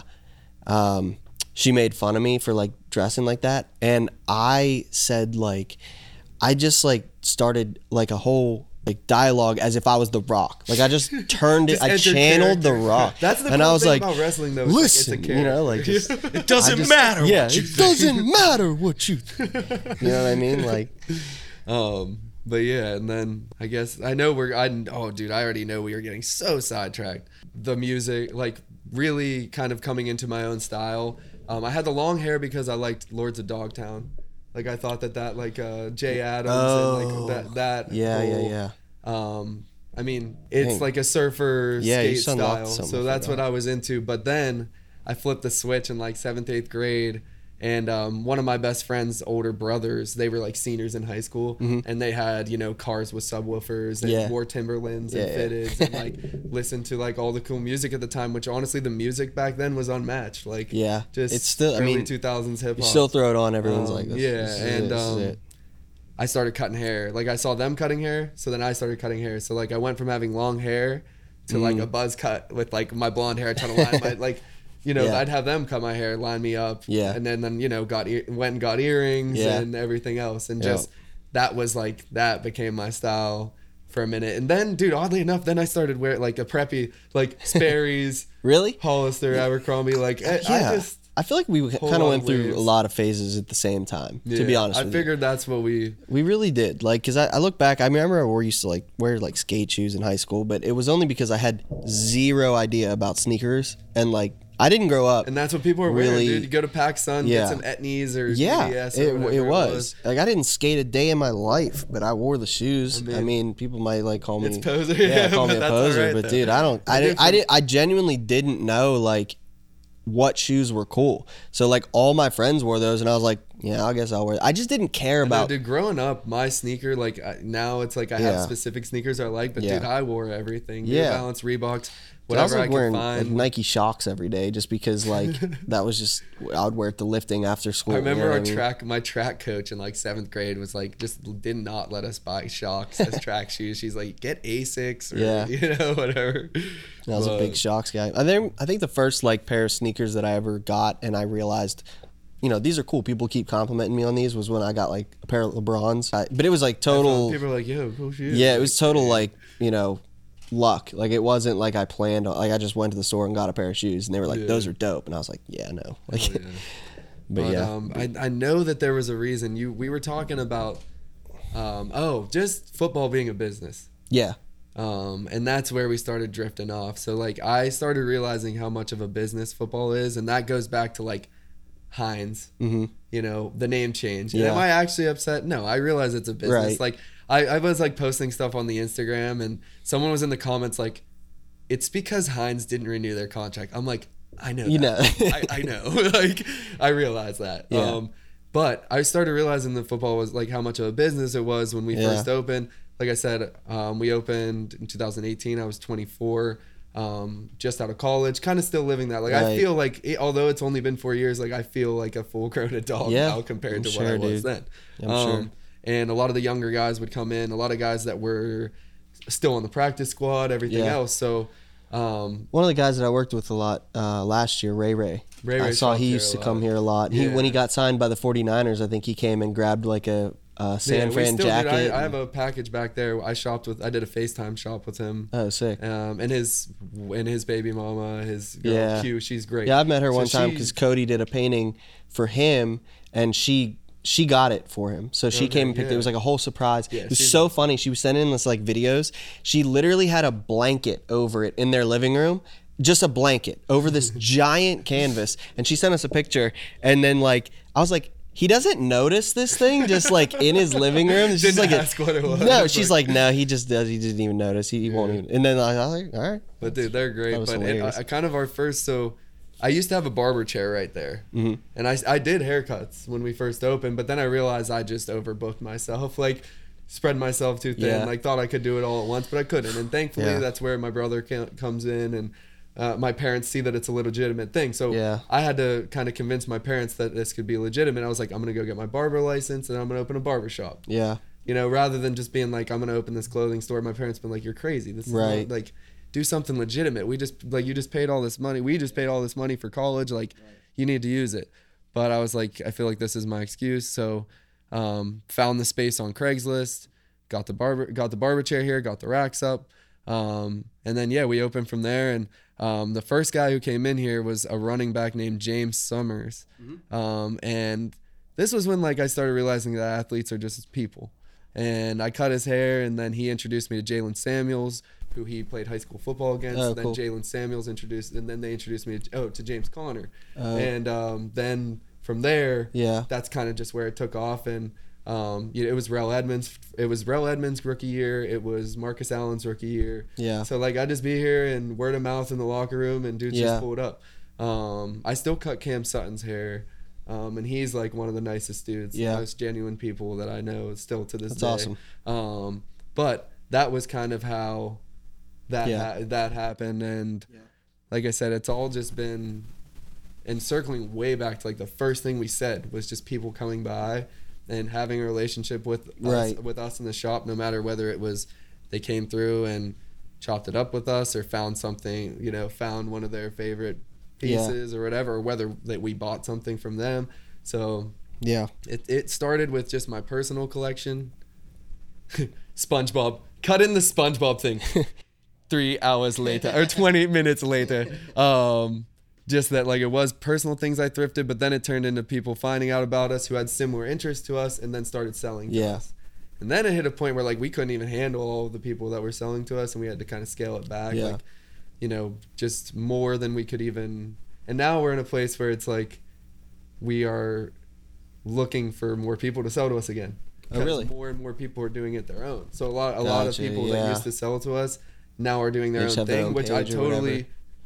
Speaker 2: um, she made fun of me for like dressing like that, and I said like, I just like started like a whole like dialogue as if I was the Rock. Like I just <laughs> turned it, I channeled the. Rock.
Speaker 1: That's the
Speaker 2: and
Speaker 1: cool
Speaker 2: I was
Speaker 1: thing
Speaker 2: like,
Speaker 1: about wrestling, though, is, like,
Speaker 2: listen, you know, like <laughs> just,
Speaker 3: It doesn't
Speaker 2: just-
Speaker 3: matter
Speaker 2: Yeah,
Speaker 3: what you
Speaker 2: it
Speaker 3: think.
Speaker 2: doesn't matter what you. <laughs> Think. You know what I mean? Like,
Speaker 1: Um, but yeah, and then I guess I know we're. I oh, dude, I already know we are getting so sidetracked. The music, like, really kind of coming into my own style. Um, I had the long hair because I liked Lords of Dogtown. Like I thought that that like uh, Jay Adams
Speaker 2: Oh.
Speaker 1: and like that that
Speaker 2: yeah, yeah,
Speaker 1: whole,
Speaker 2: yeah.
Speaker 1: Um, I mean, it's
Speaker 2: Dang.
Speaker 1: like a surfer
Speaker 2: Yeah,
Speaker 1: skate style, so that's what. I was into. But then I flipped the switch in like seventh, eighth grade, and um, one of my best friend's older brothers, they were like seniors in high school, and they had you know cars with subwoofers and
Speaker 2: Mm-hmm. Yeah.
Speaker 1: wore Timberlands
Speaker 2: Yeah,
Speaker 1: and
Speaker 2: yeah.
Speaker 1: and like <laughs> listened to like all the cool music at the time. Which honestly, the music back then was unmatched. Like
Speaker 2: Yeah,
Speaker 1: just
Speaker 2: it's still- I mean,
Speaker 1: two thousands hip hop
Speaker 2: still throw it on. Everyone's
Speaker 1: Um,
Speaker 2: like, this,
Speaker 1: yeah,
Speaker 2: this is it,
Speaker 1: and um. I started cutting hair. Like I saw them cutting hair, so then I started cutting hair. So like I went from having long hair to like
Speaker 2: Mm.
Speaker 1: a buzz cut with like my blonde hair trying to line my <laughs> like, you know,
Speaker 2: Yeah.
Speaker 1: I'd have them cut my hair, line me up,
Speaker 2: Yeah.
Speaker 1: and then then you know got ear- went and got earrings
Speaker 2: Yeah.
Speaker 1: and everything else, and
Speaker 2: Yeah.
Speaker 1: just that was like that became my style for a minute, and then dude, oddly enough, then I started wearing like a preppy like <laughs> Sperry's,
Speaker 2: really?
Speaker 1: Hollister, Abercrombie, like I,
Speaker 2: yeah.
Speaker 1: I just.
Speaker 2: I feel like we kind of went through
Speaker 1: waves.
Speaker 2: a lot of phases at the same time. to be honest,
Speaker 1: I
Speaker 2: with you.
Speaker 1: figured that's what we
Speaker 2: We really did. Like, cause I, I look back, I remember I wore used to like wear like skate shoes in high school, but it was only because I had zero idea about sneakers and like I didn't grow up.
Speaker 1: And that's what people are
Speaker 2: Really-
Speaker 1: wearing, dude. You go to PacSun,
Speaker 2: Yeah.
Speaker 1: get some Etnies or
Speaker 2: yeah,
Speaker 1: BDS
Speaker 2: it,
Speaker 1: or whatever
Speaker 2: it was. Like I didn't skate a day in my life, but I wore the shoes. I mean,
Speaker 1: mean,
Speaker 2: people might like call me
Speaker 1: it's poser,
Speaker 2: Yeah,
Speaker 1: yeah, <laughs>
Speaker 2: call me a poser,
Speaker 1: alright,
Speaker 2: but
Speaker 1: though.
Speaker 2: dude, I don't. I didn't. I did. I genuinely didn't know like what shoes were cool. So like all my friends wore those, and I was like, yeah, I guess I'll wear. I just didn't care about.
Speaker 1: dude, growing up, my sneaker, like now it's like I have specific sneakers I like, but
Speaker 2: Yeah.
Speaker 1: dude, I wore everything. New
Speaker 2: Yeah.
Speaker 1: Balance, Reeboks,
Speaker 2: But I was
Speaker 1: whatever I,
Speaker 2: like
Speaker 1: could
Speaker 2: wearing like
Speaker 1: find.
Speaker 2: Nike Shox every day just because like <laughs> that was just I would wear it to lifting after school.
Speaker 1: I
Speaker 2: you know
Speaker 1: remember our
Speaker 2: I mean?
Speaker 1: track, my track coach in like seventh grade was like, just did not let us buy Shox as <laughs> track shoes. She's like, get Asics or
Speaker 2: Yeah.
Speaker 1: you know <laughs> whatever.
Speaker 2: I was a big Shox guy. I think I think the first like pair of sneakers that I ever got and I realized, you know, these are cool. People keep complimenting me on these. Was when I got like a pair of LeBrons. I, but it was like total.
Speaker 1: People are like, yo, cool shoes.
Speaker 2: Yeah, it was total like you know luck. Like it wasn't like I planned. on- Like I just went to the store and got a pair of shoes, and they were like,
Speaker 1: Yeah.
Speaker 2: "Those are dope," and I was like, "Yeah, no." Like,
Speaker 1: Oh, yeah. <laughs>
Speaker 2: but,
Speaker 1: But,
Speaker 2: yeah,
Speaker 1: um, I, I know that there was a reason. You we were talking about, um, oh, just football being a business,
Speaker 2: yeah,
Speaker 1: um, and that's where we started drifting off. So like I started realizing how much of a business football is, and that goes back to like Heinz.
Speaker 2: hmm
Speaker 1: You know the name change. And
Speaker 2: Yeah.
Speaker 1: am I actually upset? No, I realize it's a business.
Speaker 2: Right.
Speaker 1: Like I, I was like posting stuff on the Instagram, and someone was in the comments like, "It's because Heinz didn't renew their contract." I'm like, I know.
Speaker 2: You
Speaker 1: that.
Speaker 2: know.
Speaker 1: I, I know. <laughs> like I realize that.
Speaker 2: Yeah.
Speaker 1: Um, but I started realizing that football was like how much of a business it was when we
Speaker 2: Yeah.
Speaker 1: first opened. like I said, um, we opened in 2018. I was 24, um, just out of college, kind of still living that. Like I feel like, it, although it's only been four years, like I feel like a full grown <laughs> adult
Speaker 2: Yeah,
Speaker 1: now compared
Speaker 2: I'm
Speaker 1: to
Speaker 2: sure,
Speaker 1: what I was
Speaker 2: dude.
Speaker 1: then.
Speaker 2: I'm
Speaker 1: Um,
Speaker 2: sure.
Speaker 1: And a lot of the younger guys would come in. A lot of guys that were still on the practice squad, everything
Speaker 2: Yeah.
Speaker 1: else. So. Um,
Speaker 2: One of the guys that I worked with a lot uh, last year, Ray Ray.
Speaker 1: Ray Ray
Speaker 2: I
Speaker 1: saw
Speaker 2: he used to come here a lot. He when he got signed by the 49ers, I think he came and grabbed like a, a San
Speaker 1: yeah,
Speaker 2: Fran
Speaker 1: still
Speaker 2: jacket.
Speaker 1: I, I have a package back there. I shopped with. I did a FaceTime shop with him.
Speaker 2: oh, sick.
Speaker 1: Um, and his and his baby mama, his girl
Speaker 2: Yeah.
Speaker 1: Q, she's great.
Speaker 2: Yeah, I've met her
Speaker 1: So
Speaker 2: one time because Cody did a painting for him, and she she got it for him. So she
Speaker 1: Okay,
Speaker 2: came and picked it.
Speaker 1: yeah.
Speaker 2: It was like a whole surprise.
Speaker 1: Yeah,
Speaker 2: it was so funny. She was sending us like videos. She literally had a blanket over it in their living room. Just a blanket over this <laughs> giant canvas, and she sent us a picture. And then like I was like, he doesn't notice this thing just like in his living room. She's <laughs>
Speaker 1: Didn't
Speaker 2: like,
Speaker 1: ask what it was.
Speaker 2: no, she's like, no, he just does. He didn't even notice. He, he won't even. And then I was like, all right,
Speaker 1: But dude, they're great. But and
Speaker 2: uh,
Speaker 1: I kind of our first. So I used to have a barber chair right there,
Speaker 2: Mhm.
Speaker 1: and I I did haircuts when we first opened. But then I realized I just overbooked myself. Like spread myself too thin.
Speaker 2: Yeah.
Speaker 1: Like thought I could do it all at once, but I couldn't. And thankfully,
Speaker 2: Yeah.
Speaker 1: that's where my brother comes in and. Uh, my parents see that it's a legitimate thing, so
Speaker 2: Yeah.
Speaker 1: I had to kind of convince my parents that this could be legitimate. I was like, I'm gonna go get my barber license and I'm gonna open a barber shop
Speaker 2: yeah,
Speaker 1: you know, rather than just being like, I'm gonna open this clothing store. My parents been like, you're crazy. This is
Speaker 2: Right.
Speaker 1: like, do something legitimate. We just like you just paid all this money. We just paid all this money for college. Like, you need to use it. But I was like, I feel like this is my excuse. So, um, found the space on Craigslist. Got the barber, got the barber chair here. Got the racks up. Um, and then yeah, we opened from there. And um, the first guy who came in here was a running back named James Summers. Um, and this was when like I started realizing that athletes are just people. And I cut his hair, and then he introduced me to Jaylen Samuels, who he played high school football against.
Speaker 2: Oh,
Speaker 1: then
Speaker 2: cool.
Speaker 1: Jaylen Samuels introduced, and then they introduced me to, oh to James Conner,
Speaker 2: Oh.
Speaker 1: and um, then from there,
Speaker 2: yeah,
Speaker 1: that's kind of just where it took off. And um, you know, it was Rel Edmunds, it was Rel Edmunds' rookie year, it was Marcus Allen's rookie year.
Speaker 2: yeah.
Speaker 1: So like I just be here and word of mouth in the locker room, and dudes
Speaker 2: Yeah.
Speaker 1: just pulled up. Um, I still cut Cam Sutton's hair, um, and he's like one of the nicest dudes,
Speaker 2: Yeah.
Speaker 1: most genuine people that I know still to this
Speaker 2: That's
Speaker 1: day.
Speaker 2: awesome.
Speaker 1: Um, but that was kind of how that
Speaker 2: Yeah.
Speaker 1: ha- that happened, and
Speaker 2: Yeah.
Speaker 1: like I said, it's all just been and circling way back to like the first thing we said was just people coming by and having a relationship with us, with us in the shop, no matter whether it was they came through and chopped it up with us or found something, you know, found one of their favorite
Speaker 2: Yeah.
Speaker 1: pieces or whatever, or whether that we bought something from them. So
Speaker 2: Yeah.
Speaker 1: it, it started with just my personal collection. <laughs> SpongeBob. Cut in the SpongeBob thing. <laughs> Three hours later or 20 <laughs> minutes later. Um, just that like it was personal things I thrifted, but then it turned into people finding out about us who had similar interests to us and then started selling to
Speaker 2: Yeah.
Speaker 1: us. And then it hit a point where like we couldn't even handle all the people that were selling to us and we had to kind of scale it back.
Speaker 2: Yeah.
Speaker 1: Like, you know, just more than we could even and now we're in a place where it's like we are looking for more people to sell to us again.
Speaker 2: Oh, really?
Speaker 1: More and more people are doing it their own. So a lot, a lot of people
Speaker 2: yeah.
Speaker 1: that used to sell to us now are doing their own
Speaker 2: their
Speaker 1: thing,
Speaker 2: own
Speaker 1: which I
Speaker 2: page or whatever.
Speaker 1: totally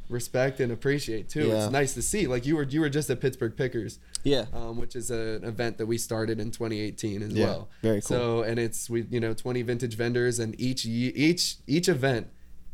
Speaker 1: respect and appreciate too.
Speaker 2: Yeah.
Speaker 1: It's nice to see. Like you were, you were just at Pittsburgh Pickers,
Speaker 2: Yeah.
Speaker 1: um, which is an event that we started in 2018 as
Speaker 2: Yeah,
Speaker 1: well.
Speaker 2: very cool.
Speaker 1: So and it's we, you know, 20 vintage vendors, and each each each event,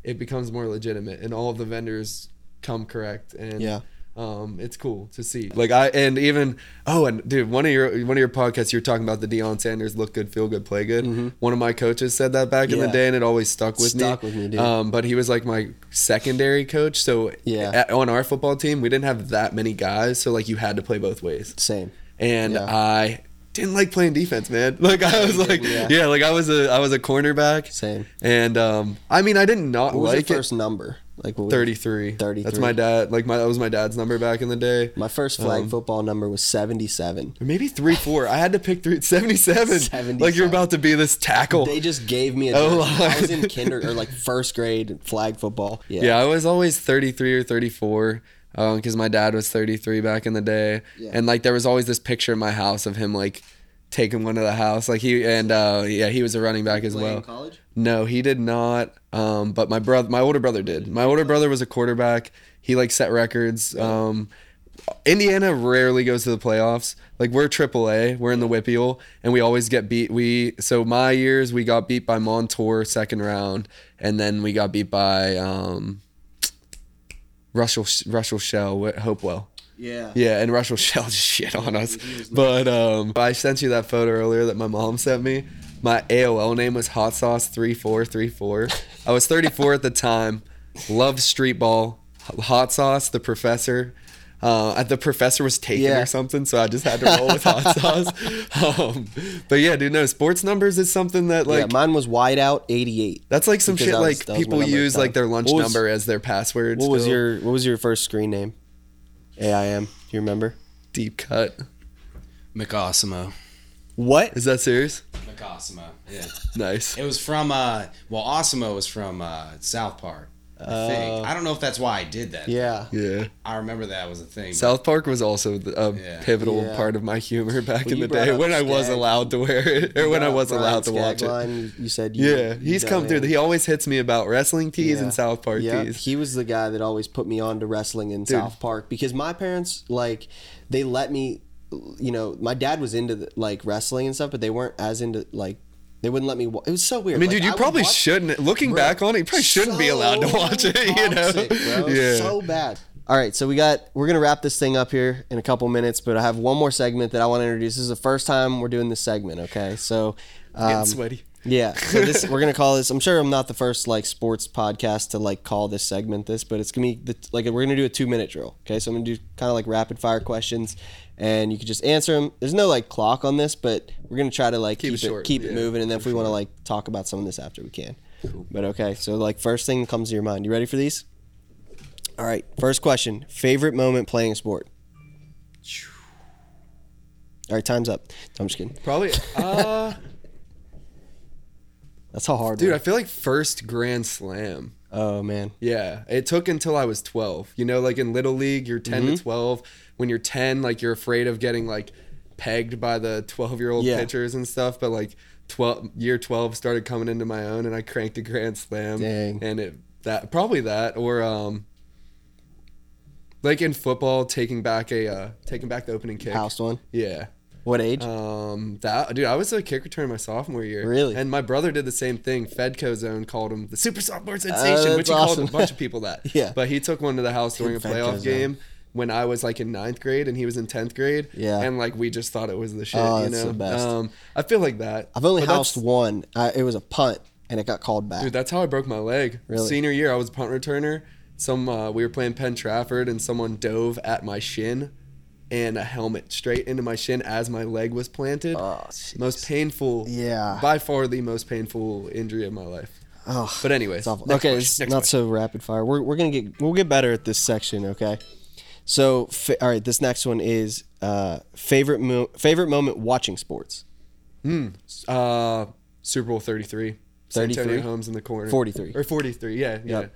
Speaker 1: it becomes more legitimate, and all of the vendors come correct, and
Speaker 2: Yeah.
Speaker 1: Um, it's cool to see. Like I and even oh and dude, one of your one of your podcasts you were talking about the Deion Sanders look good, feel good, play good. One of my coaches said that back in the
Speaker 2: Mm-hmm.
Speaker 1: Day, and it always stuck with
Speaker 2: Stuck
Speaker 1: me.
Speaker 2: with me, dude.
Speaker 1: Um, but he was like my secondary coach, so
Speaker 2: Yeah.
Speaker 1: at- on our football team we didn't have that many guys, so like you had to play both ways,
Speaker 2: Same.
Speaker 1: and
Speaker 2: Yeah.
Speaker 1: I didn't like playing defense, man. <laughs> Like I was like,
Speaker 2: Yeah.
Speaker 1: yeah. like I was a I was a cornerback,
Speaker 2: Same.
Speaker 1: and um, I mean I did not
Speaker 2: What was
Speaker 1: like
Speaker 2: your
Speaker 1: it.
Speaker 2: first number? Like what
Speaker 1: 33.
Speaker 2: 33.
Speaker 1: That's my dad. Like my that was my dad's number back in the day.
Speaker 2: My first flag
Speaker 1: Um,
Speaker 2: football number was 77.
Speaker 1: Or maybe three four. I had to pick three seventy seven.
Speaker 2: 77.
Speaker 1: Like you're about to be this tackle.
Speaker 2: They just gave me a.
Speaker 1: Oh. <laughs>
Speaker 2: I was in kinder or like first grade flag football. Yeah.
Speaker 1: yeah. I was always thirty three or thirty four. because my dad was 33 back in the day,
Speaker 2: Yeah.
Speaker 1: and like there was always this picture in my house of him like taking one to the house, like he and uh, yeah, he was a running back as well.
Speaker 2: college.
Speaker 1: No, he did not. Um, but my brother, my older brother did. My older brother was a quarterback. He like set records. Um, Indiana rarely goes to the playoffs. Like we're AAA, we're in the WPIAL, and we always get beat. We so my years we got beat by Montour second round, and then we got beat by um, Russell Russell Shell Hopewell.
Speaker 2: Yeah.
Speaker 1: Yeah, and Russell <laughs> Shell just shit on us. But um, I sent you that photo earlier that my mom sent me. My AOL name was Hot Sauce three four three four. I was 34 at the time. Loved street ball. Hot Sauce, the professor. Uh, the professor was taken
Speaker 2: Yeah.
Speaker 1: or something, so I just had to roll with hot <laughs> sauce. Um, but yeah, dude, no sports numbers is something that like
Speaker 2: yeah, mine was wide out 88.
Speaker 1: that's like some shit
Speaker 2: was-
Speaker 1: like
Speaker 2: that was my
Speaker 1: people use like their lunch
Speaker 2: was-
Speaker 1: number as their password.
Speaker 2: What was your What was your first screen name? AIM. You remember?
Speaker 1: deep cut?
Speaker 3: McAsimo.
Speaker 2: What?
Speaker 1: Is that serious?
Speaker 3: McAsimo. Yeah.
Speaker 1: Nice.
Speaker 3: It was from uh well Osimo was from uh South Park. I think. Uh, I don't know if that's why I did that.
Speaker 2: Yeah.
Speaker 1: Yeah.
Speaker 3: I remember that was a thing.
Speaker 1: South Park was also a
Speaker 3: Yeah.
Speaker 1: pivotal
Speaker 2: Yeah.
Speaker 1: part of my humor <laughs> back
Speaker 2: Well,
Speaker 1: in the day
Speaker 2: up
Speaker 1: when I was allowed to wear it or when I was
Speaker 2: Brian
Speaker 1: allowed to watch it.
Speaker 2: Skagline, You, you said you,
Speaker 1: Yeah,
Speaker 2: you
Speaker 1: he's come through.
Speaker 2: him.
Speaker 1: He always hits me about wrestling tees
Speaker 2: Yeah.
Speaker 1: and South Park
Speaker 2: Yeah,
Speaker 1: tees.
Speaker 2: he was the guy that always put me on to wrestling in South Park because my parents like they let me you know my dad was into the, like wrestling and stuff but they weren't as into like they wouldn't let me wa- it was so weird
Speaker 1: I mean,
Speaker 2: Like,
Speaker 1: dude, you
Speaker 2: would
Speaker 1: probably
Speaker 2: watch-
Speaker 1: shouldn't. Looking
Speaker 2: Bro,
Speaker 1: back on it, you probably shouldn't be allowed to watch it. You know?
Speaker 2: bro.
Speaker 1: Yeah.
Speaker 2: so bad all right so we got we're gonna wrap this thing up here in a couple minutes but i have one more segment that i want to introduce this is the first time we're doing this segment okay so
Speaker 1: Getting
Speaker 2: um,
Speaker 1: sweaty.
Speaker 2: yeah, so this <laughs> we're gonna call this. I'm sure I'm not the first like sports podcast to like call this segment this, but it's gonna be the, like we're gonna do a two minute drill. Okay, so I'm gonna do kind of like rapid fire questions, and you can just answer them. There's no like clock on this, but we're gonna try to like
Speaker 1: Keep
Speaker 2: keep,
Speaker 1: it
Speaker 2: it,
Speaker 1: short,
Speaker 2: keep it
Speaker 1: yeah,
Speaker 2: moving, and then if we want to like talk about some of this after we can. But okay, so like first thing that comes to your mind. You ready for these? All right, first question: favorite moment playing a sport. All right, time's up. I'm just kidding.
Speaker 1: Probably. <laughs> Uh,
Speaker 2: That's how hard.
Speaker 1: dude,
Speaker 2: one.
Speaker 1: I feel like first Grand Slam.
Speaker 2: oh man.
Speaker 1: Yeah, it took until I was 12. You know, like in Little League, you're 10
Speaker 2: Mm-hmm.
Speaker 1: to 12. When you're 10, like you're afraid of getting like pegged by the 12 year old
Speaker 2: Yeah.
Speaker 1: pitchers and stuff. But like 12, year 12 started coming into my own, and I cranked a grand slam.
Speaker 2: Dang.
Speaker 1: And it that probably that or um. Like in football, taking back a uh, taking back the opening kick.
Speaker 2: House one.
Speaker 1: Yeah.
Speaker 2: What age?
Speaker 1: Um, that dude, I was a kick returner my sophomore year.
Speaker 2: Really?
Speaker 1: And my brother did the same thing. Fedco Zone called him the Super Sophomore
Speaker 2: Uh,
Speaker 1: Sensation,
Speaker 2: that's
Speaker 1: which he
Speaker 2: awesome.
Speaker 1: called a bunch of people that. <laughs>
Speaker 2: Yeah.
Speaker 1: But he took one to the house during a
Speaker 2: Fedco
Speaker 1: playoff
Speaker 2: Zone.
Speaker 1: When I was like in ninth grade and he was in tenth grade.
Speaker 2: Yeah.
Speaker 1: And like we just thought it was the shit.
Speaker 2: Oh,
Speaker 1: you know.
Speaker 2: the best.
Speaker 1: Um, I feel like that.
Speaker 2: I've only
Speaker 1: But
Speaker 2: housed one. I, it was a punt, and it got called back.
Speaker 1: Dude, that's how I broke my leg.
Speaker 2: Really?
Speaker 1: Senior year, I was a punt returner. Some uh, we were playing Penn Trafford, and someone dove at my shin, and a helmet straight into my shin as my leg was planted.
Speaker 2: oh,
Speaker 1: most painful.
Speaker 2: Yeah.
Speaker 1: By far the most painful injury of my life.
Speaker 2: Oh,
Speaker 1: But anyways,
Speaker 2: okay,
Speaker 1: question,
Speaker 2: it's not
Speaker 1: question.
Speaker 2: so rapid fire. We're, we're gonna get we'll get better at this section. Okay. So fa- all right, this next one is uh, favorite mo- favorite moment watching sports.
Speaker 1: Uh, Super Bowl 33.
Speaker 2: 33?
Speaker 1: Santonio Holmes in the corner.
Speaker 2: 43.
Speaker 1: Or 43, yeah, yeah.
Speaker 2: Yep.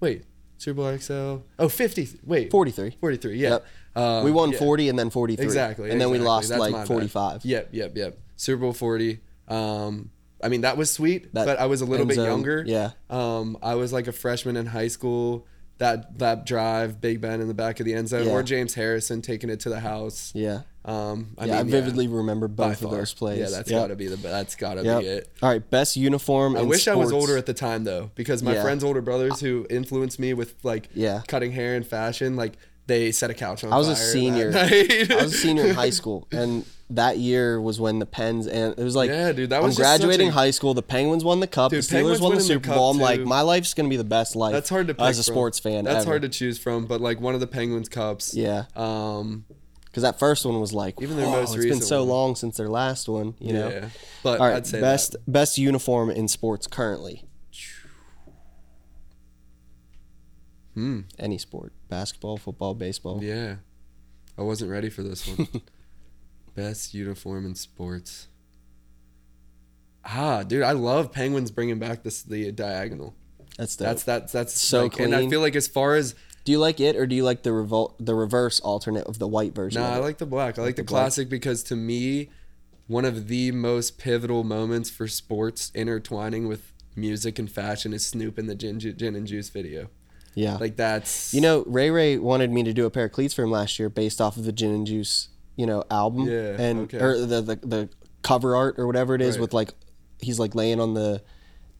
Speaker 1: Wait, Super Bowl XL. Oh, 50. Wait.
Speaker 2: 43.
Speaker 1: 43, yeah.
Speaker 2: Yep.
Speaker 1: Um,
Speaker 2: we won
Speaker 1: yeah.
Speaker 2: 40 and then 43.
Speaker 1: Exactly.
Speaker 2: And then we lost
Speaker 1: That's
Speaker 2: like
Speaker 1: bad.
Speaker 2: 45.
Speaker 1: Yep, yep, yep. Super Bowl 40. Um, I mean, that was sweet,
Speaker 2: That
Speaker 1: but I was a little bit
Speaker 2: zone,
Speaker 1: younger.
Speaker 2: yeah.
Speaker 1: Um, I was like a freshman in high school. That that drive, Big Ben in the back of the end zone,
Speaker 2: Yeah.
Speaker 1: or James Harrison taking it to the house.
Speaker 2: Yeah.
Speaker 1: Um, I
Speaker 2: yeah, I
Speaker 1: mean,
Speaker 2: vividly remember both of
Speaker 1: far.
Speaker 2: those plays.
Speaker 1: Yeah, that's
Speaker 2: Yep.
Speaker 1: gotta be the that's gotta
Speaker 2: Yep.
Speaker 1: be it.
Speaker 2: All right, best uniform.
Speaker 1: I wish I was older at the time though, because my
Speaker 2: Yeah.
Speaker 1: friends' older brothers who influenced me with like
Speaker 2: Yeah.
Speaker 1: cutting hair and fashion, like they set a couch on
Speaker 2: I was a senior. <laughs> I was a senior in high school, and that year was when the Pens and it was like,
Speaker 1: Yeah, dude, that
Speaker 2: I'm
Speaker 1: was just
Speaker 2: graduating
Speaker 1: a-
Speaker 2: high school. The Penguins won the cup.
Speaker 1: Dude,
Speaker 2: the Steelers won the
Speaker 1: winning the
Speaker 2: Super Bowl. I'm like,
Speaker 1: too.
Speaker 2: my life's gonna be the best life.
Speaker 1: That's hard to pick
Speaker 2: as a
Speaker 1: from.
Speaker 2: sports fan.
Speaker 1: That's
Speaker 2: ever.
Speaker 1: hard to choose from, but like one of the Penguins cups.
Speaker 2: Yeah,
Speaker 1: Um.
Speaker 2: because that first one was like,
Speaker 1: Even their
Speaker 2: whoa,
Speaker 1: most
Speaker 2: it's been so
Speaker 1: one.
Speaker 2: long since their last one. You know.
Speaker 1: Yeah. But
Speaker 2: All right,
Speaker 1: I'd say
Speaker 2: best
Speaker 1: that.
Speaker 2: best uniform in sports currently.
Speaker 1: Hmm.
Speaker 2: Any sport, basketball, football, baseball.
Speaker 1: Yeah. I wasn't ready for this one. <laughs> Best uniform in sports. Ah, dude, I love Penguins bringing back this the diagonal.
Speaker 2: That's dope.
Speaker 1: That's that's that's
Speaker 2: So
Speaker 1: like, And I feel like as far as
Speaker 2: do you like it or do you like the revol- the reverse alternate of the white version?
Speaker 1: No,
Speaker 2: of
Speaker 1: I like the black. I like the
Speaker 2: the black?
Speaker 1: classic because to me, one of the most pivotal moments for sports intertwining with music and fashion is Snoop in the Gin, Gin and Juice video.
Speaker 2: Yeah.
Speaker 1: Like that's
Speaker 2: You know, Ray Ray wanted me to do a pair of cleats for him last year based off of the Gin and Juice, you know, album.
Speaker 1: Yeah,
Speaker 2: And
Speaker 1: okay.
Speaker 2: or the, the the cover art or whatever it is
Speaker 1: Right.
Speaker 2: with like he's like laying on the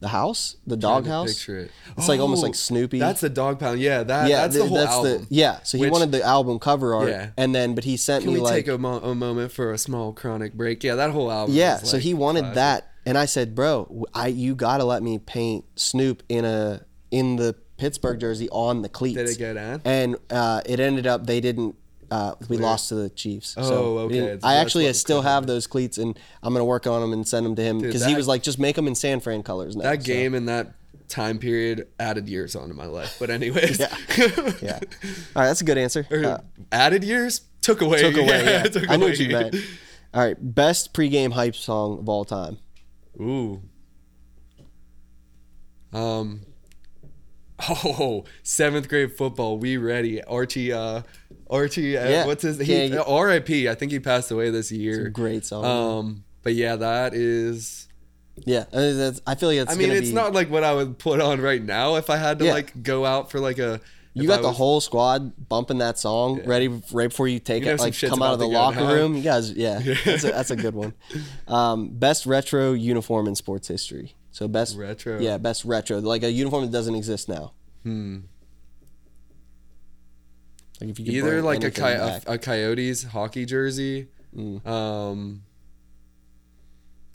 Speaker 2: the house, the dog house.
Speaker 1: Picture it.
Speaker 2: It's like almost
Speaker 1: Oh,
Speaker 2: like Snoopy.
Speaker 1: That's the dog pound. Yeah, that
Speaker 2: yeah,
Speaker 1: that's
Speaker 2: th-
Speaker 1: the whole album.
Speaker 2: yeah. So he
Speaker 1: Which-
Speaker 2: wanted the album cover art,
Speaker 1: Yeah.
Speaker 2: and then but he sent
Speaker 1: Can
Speaker 2: me
Speaker 1: we
Speaker 2: like
Speaker 1: take a, mo- a moment for a small chronic break? Yeah, that whole album.
Speaker 2: yeah. So
Speaker 1: like,
Speaker 2: he wanted
Speaker 1: classic.
Speaker 2: that, and I said, bro, I you gotta let me paint Snoop in a in the Pittsburgh jersey on the cleats.
Speaker 1: Did it get on?
Speaker 2: and uh, it ended up they didn't. Uh, we lost to the Chiefs.
Speaker 1: Oh,
Speaker 2: so
Speaker 1: okay.
Speaker 2: I actually still
Speaker 1: covered
Speaker 2: have those cleats, and I'm gonna work on them and send them to him because he was like, just make them in San Fran colors. Now.
Speaker 1: That
Speaker 2: So,
Speaker 1: game and that time period added years onto my life. But anyways,
Speaker 2: Yeah. <laughs> yeah. All right, that's a good answer. Uh,
Speaker 1: added years took away.
Speaker 2: took away. <laughs> Yeah,
Speaker 1: took
Speaker 2: I knew
Speaker 1: away.
Speaker 2: what you meant. All right, best pregame hype song of all time.
Speaker 1: Ooh. Um. Oh, seventh grade football. We ready? Archie. Uh, Archie. Uh,
Speaker 2: Yeah.
Speaker 1: What's his?
Speaker 2: Can't
Speaker 1: He, R.I.P. I think he passed away this year.
Speaker 2: Great song.
Speaker 1: Um. But yeah, that is.
Speaker 2: yeah, I, mean, I feel like it's.
Speaker 1: I mean, it's
Speaker 2: be,
Speaker 1: not like what I would put on right now if I had to
Speaker 2: Yeah.
Speaker 1: like go out for like a.
Speaker 2: You got
Speaker 1: I
Speaker 2: the whole squad bumping that song, ready right before you take
Speaker 1: You
Speaker 2: it, like come out of the locker room. You guys, yeah, That's, a, that's a good one. <laughs> Um, best retro uniform in sports history. So best
Speaker 1: Retro.
Speaker 2: yeah, best retro, like a uniform that doesn't exist now.
Speaker 1: Hmm.
Speaker 2: Like if you
Speaker 1: Either like a, coy- a, a Coyotes hockey jersey.
Speaker 2: Mm.
Speaker 1: Um.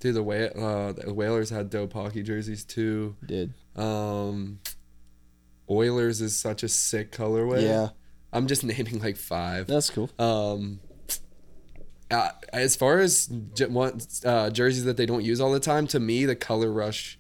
Speaker 1: Dude, the Whale, uh, the Whalers had dope hockey jerseys too.
Speaker 2: did
Speaker 1: Um, Oilers is such a sick colorway.
Speaker 2: yeah,
Speaker 1: I'm just <laughs> naming like five.
Speaker 2: that's cool.
Speaker 1: Um, uh, as far as uh, jerseys that they don't use all the time, to me, the Color Rush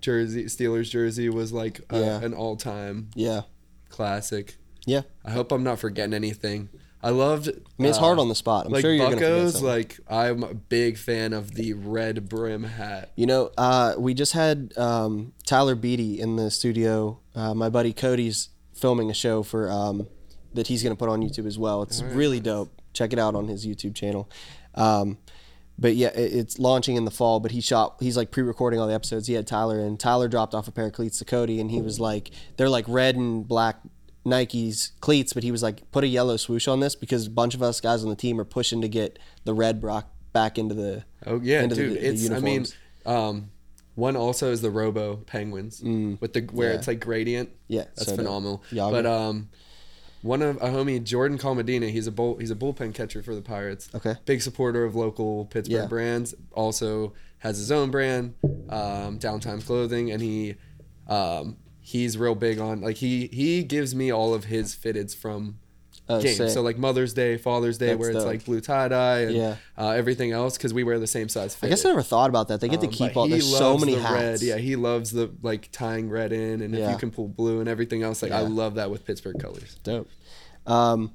Speaker 1: jersey, Steelers jersey, was like a,
Speaker 2: Yeah.
Speaker 1: an all time
Speaker 2: Yeah,
Speaker 1: classic.
Speaker 2: yeah.
Speaker 1: I hope I'm not forgetting anything. I loved.
Speaker 2: I mean, it's hard on the spot. I'm
Speaker 1: like
Speaker 2: sure you're gonna forget
Speaker 1: Like I'm a big fan of the red brim hat.
Speaker 2: You know, uh, we just had um, Tyler Beatty in the studio. Uh, my buddy Cody's filming a show for um, that he's going to put on YouTube as well. It's really dope. Check it out on his YouTube channel. Um, but yeah, it, it's launching in the fall. But he shot. He's like pre-recording all the episodes. He had Tyler and Tyler dropped off a pair of cleats to Cody, and he was like, they're like red and black Nikes cleats, but he was like, put a yellow swoosh on this because a bunch of us guys on the team are pushing to get the red brock back into the
Speaker 1: Oh yeah,
Speaker 2: into the-
Speaker 1: dude.
Speaker 2: the
Speaker 1: it's I mean,
Speaker 2: uniforms.
Speaker 1: um, one also is the Robo Penguins with the where
Speaker 2: yeah.
Speaker 1: it's like gradient.
Speaker 2: Yeah,
Speaker 1: that's
Speaker 2: so
Speaker 1: phenomenal. But um, one of a homie Jordan Comadena, he's a bull, he's a bullpen catcher for the Pirates.
Speaker 2: Okay.
Speaker 1: Big supporter of local Pittsburgh
Speaker 2: Yeah.
Speaker 1: brands. Also has his own brand, um, Downtime Clothing, and he, um, he's real big on like he he gives me all of his fitteds from
Speaker 2: Oh,
Speaker 1: games.
Speaker 2: sick.
Speaker 1: So like Mother's Day, Father's Day,
Speaker 2: That's
Speaker 1: where it's
Speaker 2: dope.
Speaker 1: like blue tie dye and
Speaker 2: Yeah.
Speaker 1: uh, everything else because we wear the same size.
Speaker 2: I guess I never thought about that. They get to
Speaker 1: Um,
Speaker 2: keep all.
Speaker 1: he
Speaker 2: There's so many
Speaker 1: the
Speaker 2: hats.
Speaker 1: Red. Yeah, he loves the like tying red in, and if you can pull blue and everything else, like I love that with Pittsburgh colors.
Speaker 2: Dope. Um,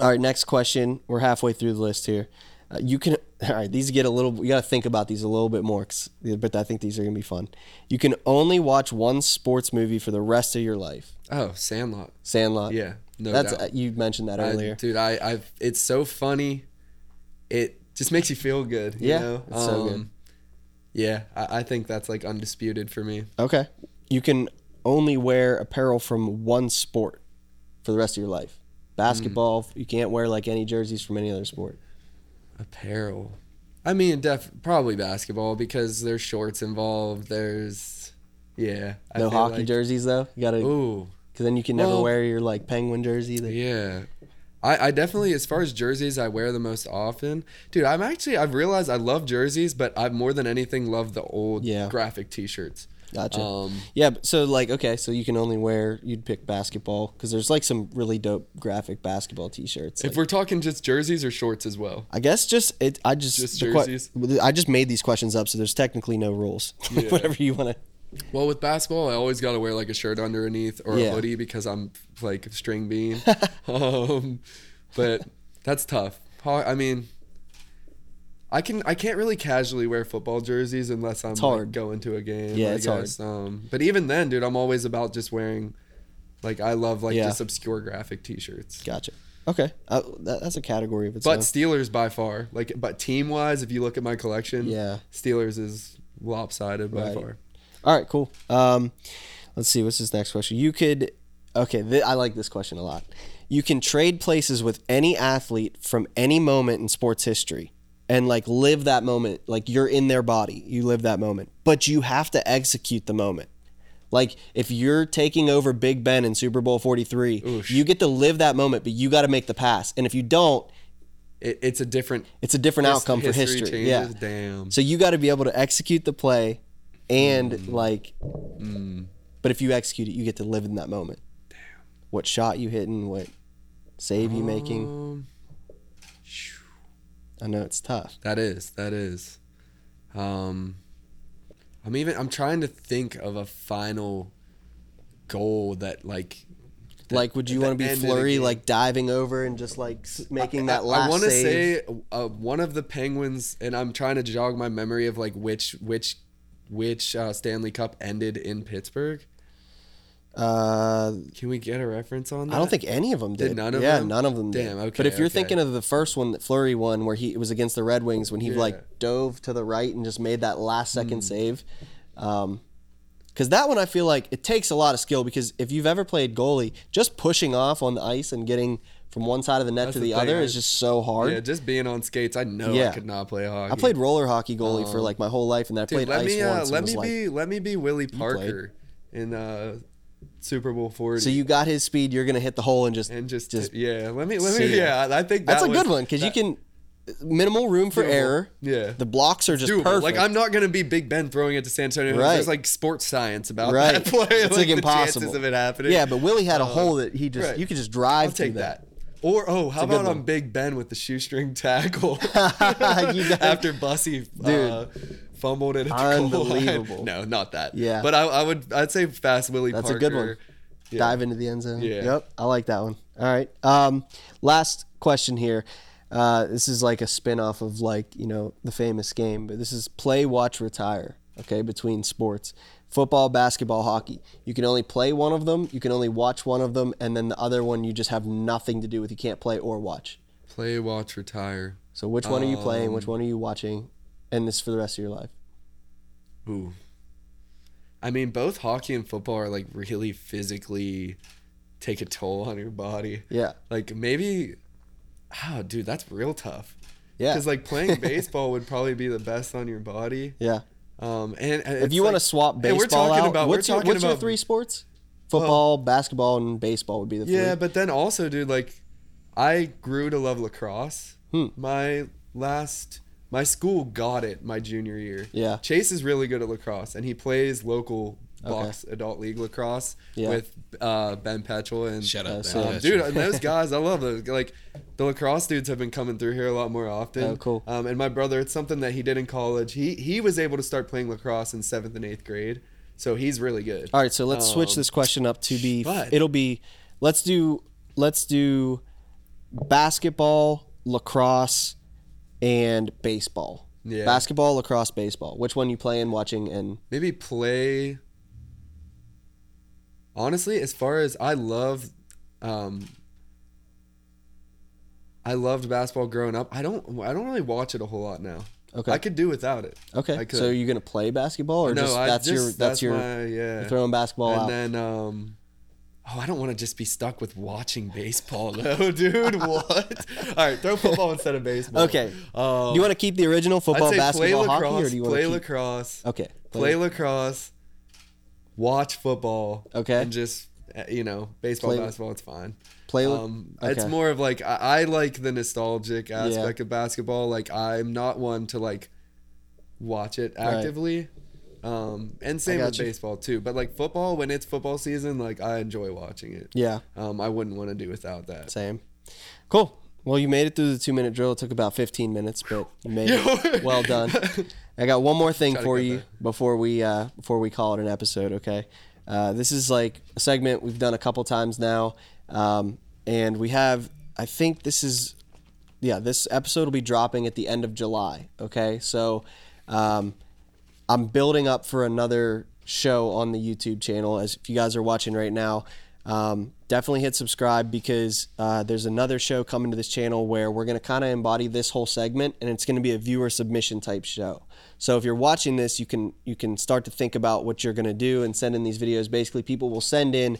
Speaker 2: all right, next question. We're halfway through the list here. Uh, you can. <laughs> All right, these get a little. You got to think about these a little bit more, 'cause- but I think these are gonna be fun. You can only watch one sports movie for the rest of your life.
Speaker 1: Oh, Sandlot.
Speaker 2: Sandlot.
Speaker 1: Yeah, no
Speaker 2: that's
Speaker 1: doubt.
Speaker 2: uh, you mentioned that
Speaker 1: I-
Speaker 2: earlier.
Speaker 1: dude. I, I've. It's so funny. It just makes you feel good. You
Speaker 2: Yeah,
Speaker 1: know?
Speaker 2: it's so good.
Speaker 1: Yeah, I, I think that's like undisputed for me.
Speaker 2: okay. You can only wear apparel from one sport for the rest of your life. Basketball.
Speaker 1: Mm.
Speaker 2: You can't wear like any jerseys from any other sport.
Speaker 1: Apparel. I mean, def probably basketball because there's shorts involved. There's, yeah. I
Speaker 2: No hockey
Speaker 1: like-
Speaker 2: jerseys though. You gotta.
Speaker 1: Ooh.
Speaker 2: Because then you can never
Speaker 1: Well-
Speaker 2: wear your like penguin jersey. That,
Speaker 1: Yeah. I, I definitely, as far as jerseys, I wear the most often. Dude, I'm actually, I've realized I love jerseys, but I more than anything love the old
Speaker 2: Yeah.
Speaker 1: graphic t shirts.
Speaker 2: Gotcha.
Speaker 1: Um,
Speaker 2: yeah, so like okay, so you can only wear you'd pick basketball because there's like some really dope graphic basketball T-shirts.
Speaker 1: if
Speaker 2: like-
Speaker 1: we're talking just jerseys or shorts as well.
Speaker 2: I guess just it. I just
Speaker 1: Just jerseys?
Speaker 2: I just made these questions up, so there's technically no rules. <laughs>
Speaker 1: Yeah.
Speaker 2: Whatever you want to.
Speaker 1: Well, with basketball, I always got to wear like a shirt underneath or
Speaker 2: Yeah.
Speaker 1: a hoodie because I'm like string bean. <laughs> um, but that's tough. I mean, I can I can't really casually wear football jerseys unless I'm like, going to a game.
Speaker 2: Yeah,
Speaker 1: I
Speaker 2: it's hard.
Speaker 1: Um, but even then, dude, I'm always about just wearing. Like I love like
Speaker 2: Yeah.
Speaker 1: just obscure graphic T-shirts.
Speaker 2: Gotcha. Okay, uh, that, that's a category of its own. But.
Speaker 1: Steelers by far, like, but team wise, if you look at my collection,
Speaker 2: Yeah.
Speaker 1: Steelers is lopsided by
Speaker 2: Right.
Speaker 1: far.
Speaker 2: All right, cool. Um, let's see. What's this next question? You could. Okay, th- I like this question a lot. You can trade places with any athlete from any moment in sports history and like live that moment. Like you're in their body, you live that moment, but you have to execute the moment. Like if you're taking over Big Ben in Super Bowl 43,
Speaker 1: Oosh.
Speaker 2: you get to live that moment, but you got to make the pass. And if you don't,
Speaker 1: It, it's a different
Speaker 2: it's a different
Speaker 1: his-
Speaker 2: outcome for history.
Speaker 1: changes.
Speaker 2: Yeah.
Speaker 1: Damn.
Speaker 2: So you got to be able to execute the play and
Speaker 1: Mm.
Speaker 2: like but if you execute it, you get to live in that moment. Damn. What shot you hitting, what save you making.
Speaker 1: Um,
Speaker 2: I know it's tough.
Speaker 1: That is, that is. Um, I'm even. I'm trying to think of a final goal that like. that-
Speaker 2: Like would you want to be
Speaker 1: Fleury
Speaker 2: like diving over and just like making that
Speaker 1: I-
Speaker 2: last
Speaker 1: I want to say uh, one of the Penguins, and I'm trying to jog my memory of like which which which uh, Stanley Cup ended in Pittsburgh.
Speaker 2: uh
Speaker 1: Can we get a reference on that?
Speaker 2: I don't think any of them did.
Speaker 1: Did none of
Speaker 2: yeah,
Speaker 1: them?
Speaker 2: none of them did.
Speaker 1: Damn, okay,
Speaker 2: But if you're
Speaker 1: okay.
Speaker 2: thinking of the first one that Fleury won, where he it was against the Red Wings when he
Speaker 1: Yeah.
Speaker 2: like dove to the right and just made that last second save, um, because that one I feel like it takes a lot of skill. Because if you've ever played goalie, just pushing off on the ice and getting from one side of the net
Speaker 1: That's
Speaker 2: to
Speaker 1: the
Speaker 2: the, other is just so hard.
Speaker 1: Yeah, just being on skates, I know I could not play hockey.
Speaker 2: I played roller hockey goalie for like my whole life, and then I
Speaker 1: Um, Dude,
Speaker 2: played
Speaker 1: let
Speaker 2: ice
Speaker 1: me uh,
Speaker 2: once.
Speaker 1: let me
Speaker 2: like,
Speaker 1: be let me be Willie. Parker in uh, Super Bowl 40.
Speaker 2: so you got his speed, you're gonna hit the hole and just
Speaker 1: and just,
Speaker 2: just
Speaker 1: yeah, let me let me
Speaker 2: it.
Speaker 1: yeah, I think that
Speaker 2: that's a
Speaker 1: was-
Speaker 2: good one because you can minimal room for
Speaker 1: Doable.
Speaker 2: error.
Speaker 1: Yeah.
Speaker 2: The blocks are just
Speaker 1: doable.
Speaker 2: perfect.
Speaker 1: Like I'm not gonna be Big Ben throwing it to Santonio.
Speaker 2: Right.
Speaker 1: There's like sports science about
Speaker 2: Right.
Speaker 1: that <laughs> play.
Speaker 2: It's, like,
Speaker 1: the
Speaker 2: impossible.
Speaker 1: of it happening.
Speaker 2: Yeah, but Willie had a
Speaker 1: Uh,
Speaker 2: hole that he just
Speaker 1: right.
Speaker 2: you could just drive
Speaker 1: I'll take
Speaker 2: through
Speaker 1: that. Or oh, how about on Big Ben with the shoestring <laughs> tackle <laughs> <laughs> after Bussy uh, fumbled it at the line.
Speaker 2: Unbelievable.
Speaker 1: No, not that.
Speaker 2: Yeah.
Speaker 1: but I, I would I'd say fast Willie.
Speaker 2: That's a
Speaker 1: Parker.
Speaker 2: good one.
Speaker 1: Yeah.
Speaker 2: Dive into the end zone.
Speaker 1: Yeah.
Speaker 2: Yep. I like that one. All right. Um, last question here. Uh, this is like a spin off of like, you know, the famous game, but this is play, watch, retire. Okay, between sports. Football, basketball, hockey. You can only play one of them, you can only watch one of them, and then the other one you just have nothing to do with. You can't play or watch.
Speaker 1: Play, watch, retire.
Speaker 2: So which one are you playing? Which
Speaker 1: Um,
Speaker 2: one are you watching? And this for the rest of your life.
Speaker 1: Ooh. I mean, both hockey and football are like really physically take a toll on your body.
Speaker 2: Yeah.
Speaker 1: Like maybe, oh, dude, that's real tough.
Speaker 2: Yeah.
Speaker 1: Because like playing <laughs> baseball would probably be the best on your body.
Speaker 2: Yeah.
Speaker 1: Um, and, and
Speaker 2: If you want to swap baseball
Speaker 1: we're talking
Speaker 2: out,
Speaker 1: about
Speaker 2: what's, your, what's your three sports? Football, basketball, and baseball would be the three.
Speaker 1: Yeah, but then also, dude, like, I grew to love lacrosse.
Speaker 2: Hmm.
Speaker 1: My last, my school got it my junior year.
Speaker 2: Yeah.
Speaker 1: Chase is really good at lacrosse, and he plays local
Speaker 2: Okay.
Speaker 1: box adult league lacrosse
Speaker 2: Yeah.
Speaker 1: with uh, Ben Petchel and
Speaker 3: Shut
Speaker 2: Uh,
Speaker 3: up,
Speaker 2: so-
Speaker 3: Ben.
Speaker 1: um, dude, and <laughs> those guys, I love those. Like, the lacrosse dudes have been coming through here a lot more often.
Speaker 2: Oh, cool.
Speaker 1: Um, and my brother, it's something that he did in college. He he was able to start playing lacrosse in seventh and eighth grade, so he's really good.
Speaker 2: All right, so let's switch
Speaker 1: Um,
Speaker 2: this question up to be.
Speaker 1: but-
Speaker 2: it'll be. Let's do. Let's do basketball, lacrosse, and baseball.
Speaker 1: Yeah.
Speaker 2: Basketball, lacrosse, baseball. Which one you playing, watching, and
Speaker 1: maybe play honestly as far as i love um i loved basketball growing up i don't i don't really watch it a whole lot now
Speaker 2: Okay.
Speaker 1: i could do without it
Speaker 2: okay? So you're gonna play basketball, or
Speaker 1: no
Speaker 2: just
Speaker 1: I
Speaker 2: that's your
Speaker 1: just-
Speaker 2: that's, your
Speaker 1: my, yeah
Speaker 2: you're throwing basketball
Speaker 1: and
Speaker 2: out?
Speaker 1: then um Oh, I don't want to just be stuck with watching baseball <laughs> though, dude. <laughs> What? All right, throw football instead of baseball.
Speaker 2: okay.
Speaker 1: Um,
Speaker 2: do you want to keep the original football,
Speaker 1: I'd say
Speaker 2: basketball,
Speaker 1: play
Speaker 2: hockey,
Speaker 1: lacrosse,
Speaker 2: or do you want
Speaker 1: play
Speaker 2: to keep?
Speaker 1: lacrosse,
Speaker 2: Okay.
Speaker 1: play lacrosse, watch football.
Speaker 2: Okay.
Speaker 1: And just uh, you know, baseball,
Speaker 2: Play-
Speaker 1: basketball, it's fine.
Speaker 2: Play.
Speaker 1: Um, it's more of like I, I like the nostalgic aspect of basketball. Like I'm not one to like watch it
Speaker 2: Right.
Speaker 1: actively. Um, and same with
Speaker 2: you.
Speaker 1: baseball too. But like football, when it's football season, like I enjoy watching it.
Speaker 2: Yeah.
Speaker 1: Um, I wouldn't want to do without that.
Speaker 2: Same. Cool. Well, you made it through the two minute drill. It took about 15 minutes, but you made <laughs> it. Well done. <laughs> I got one more thing for you
Speaker 1: that.
Speaker 2: before we uh, before we call it an episode. Okay. Uh, this is like a segment we've done a couple times now, um, and we have. I think this is, yeah, this episode will be dropping at the end of July. Okay, so um, I'm building up for another show on the YouTube channel. As if you guys are watching right now, um, definitely hit subscribe because uh, there's another show coming to this channel where we're going to kind of embody this whole segment, and it's going to be a viewer submission type show. So if you're watching this, you can you can start to think about what you're going to do and send in these videos. Basically, people will send in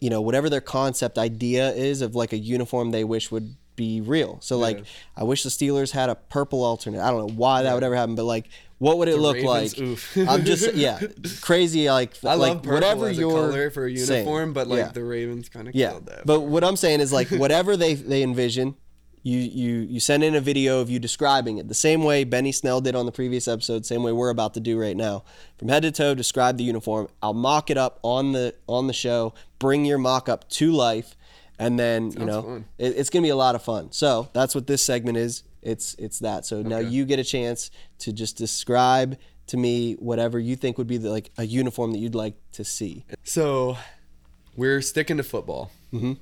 Speaker 2: you know whatever their concept idea is of like a uniform they wish would be real. So like I wish the Steelers had a purple alternate. I don't know why that would ever happen, but like what would it
Speaker 1: The
Speaker 2: look
Speaker 1: Ravens,
Speaker 2: like?
Speaker 1: oof.
Speaker 2: I'm just <laughs> yeah, crazy like
Speaker 1: I
Speaker 2: like
Speaker 1: love
Speaker 2: whatever
Speaker 1: as a
Speaker 2: your
Speaker 1: color for a
Speaker 2: saying.
Speaker 1: uniform, but like
Speaker 2: Yeah.
Speaker 1: the Ravens kind of
Speaker 2: Yeah,
Speaker 1: killed that.
Speaker 2: but what I'm saying is like <laughs> whatever they they envision, you you you send in a video of you describing it the same way Benny Snell did on the previous episode, same way we're about to do right now, from head to toe. Describe the uniform. I'll mock it up on the on the show. Bring your mock up to life, and then you know it, it's gonna be a lot of fun. So that's what this segment is. It's it's that. So now you get a chance to just describe to me whatever you think would be the, like a uniform that you'd like to see.
Speaker 1: So we're sticking to football.
Speaker 2: Mhm.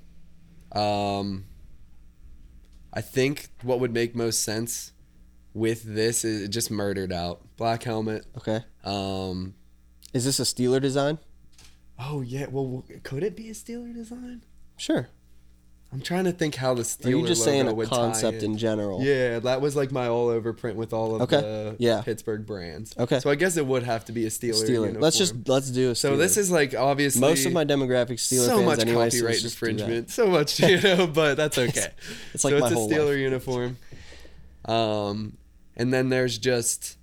Speaker 1: Um, I think what would make most sense with this is just murdered out black helmet.
Speaker 2: Okay.
Speaker 1: Um,
Speaker 2: Is this a Steeler design?
Speaker 1: oh yeah. Well, could it be a Steeler design?
Speaker 2: Sure.
Speaker 1: I'm trying to think how the
Speaker 2: Are
Speaker 1: Steeler
Speaker 2: you just saying a concept
Speaker 1: in.
Speaker 2: in general?
Speaker 1: Yeah, that was like my all over print with all of
Speaker 2: Okay,
Speaker 1: the
Speaker 2: yeah.
Speaker 1: Pittsburgh brands.
Speaker 2: Okay.
Speaker 1: So I guess it would have to be a Steeler.
Speaker 2: Steeler.
Speaker 1: uniform.
Speaker 2: Let's just let's do a Steeler.
Speaker 1: So this is like obviously
Speaker 2: most of my demographic Steeler
Speaker 1: so
Speaker 2: fans
Speaker 1: much
Speaker 2: anyway.
Speaker 1: copyright
Speaker 2: let's just do that.
Speaker 1: infringement, so much you <laughs> know, but that's okay.
Speaker 2: It's like
Speaker 1: so
Speaker 2: my
Speaker 1: it's a
Speaker 2: whole
Speaker 1: Steeler
Speaker 2: life.
Speaker 1: uniform. Um, and then there's just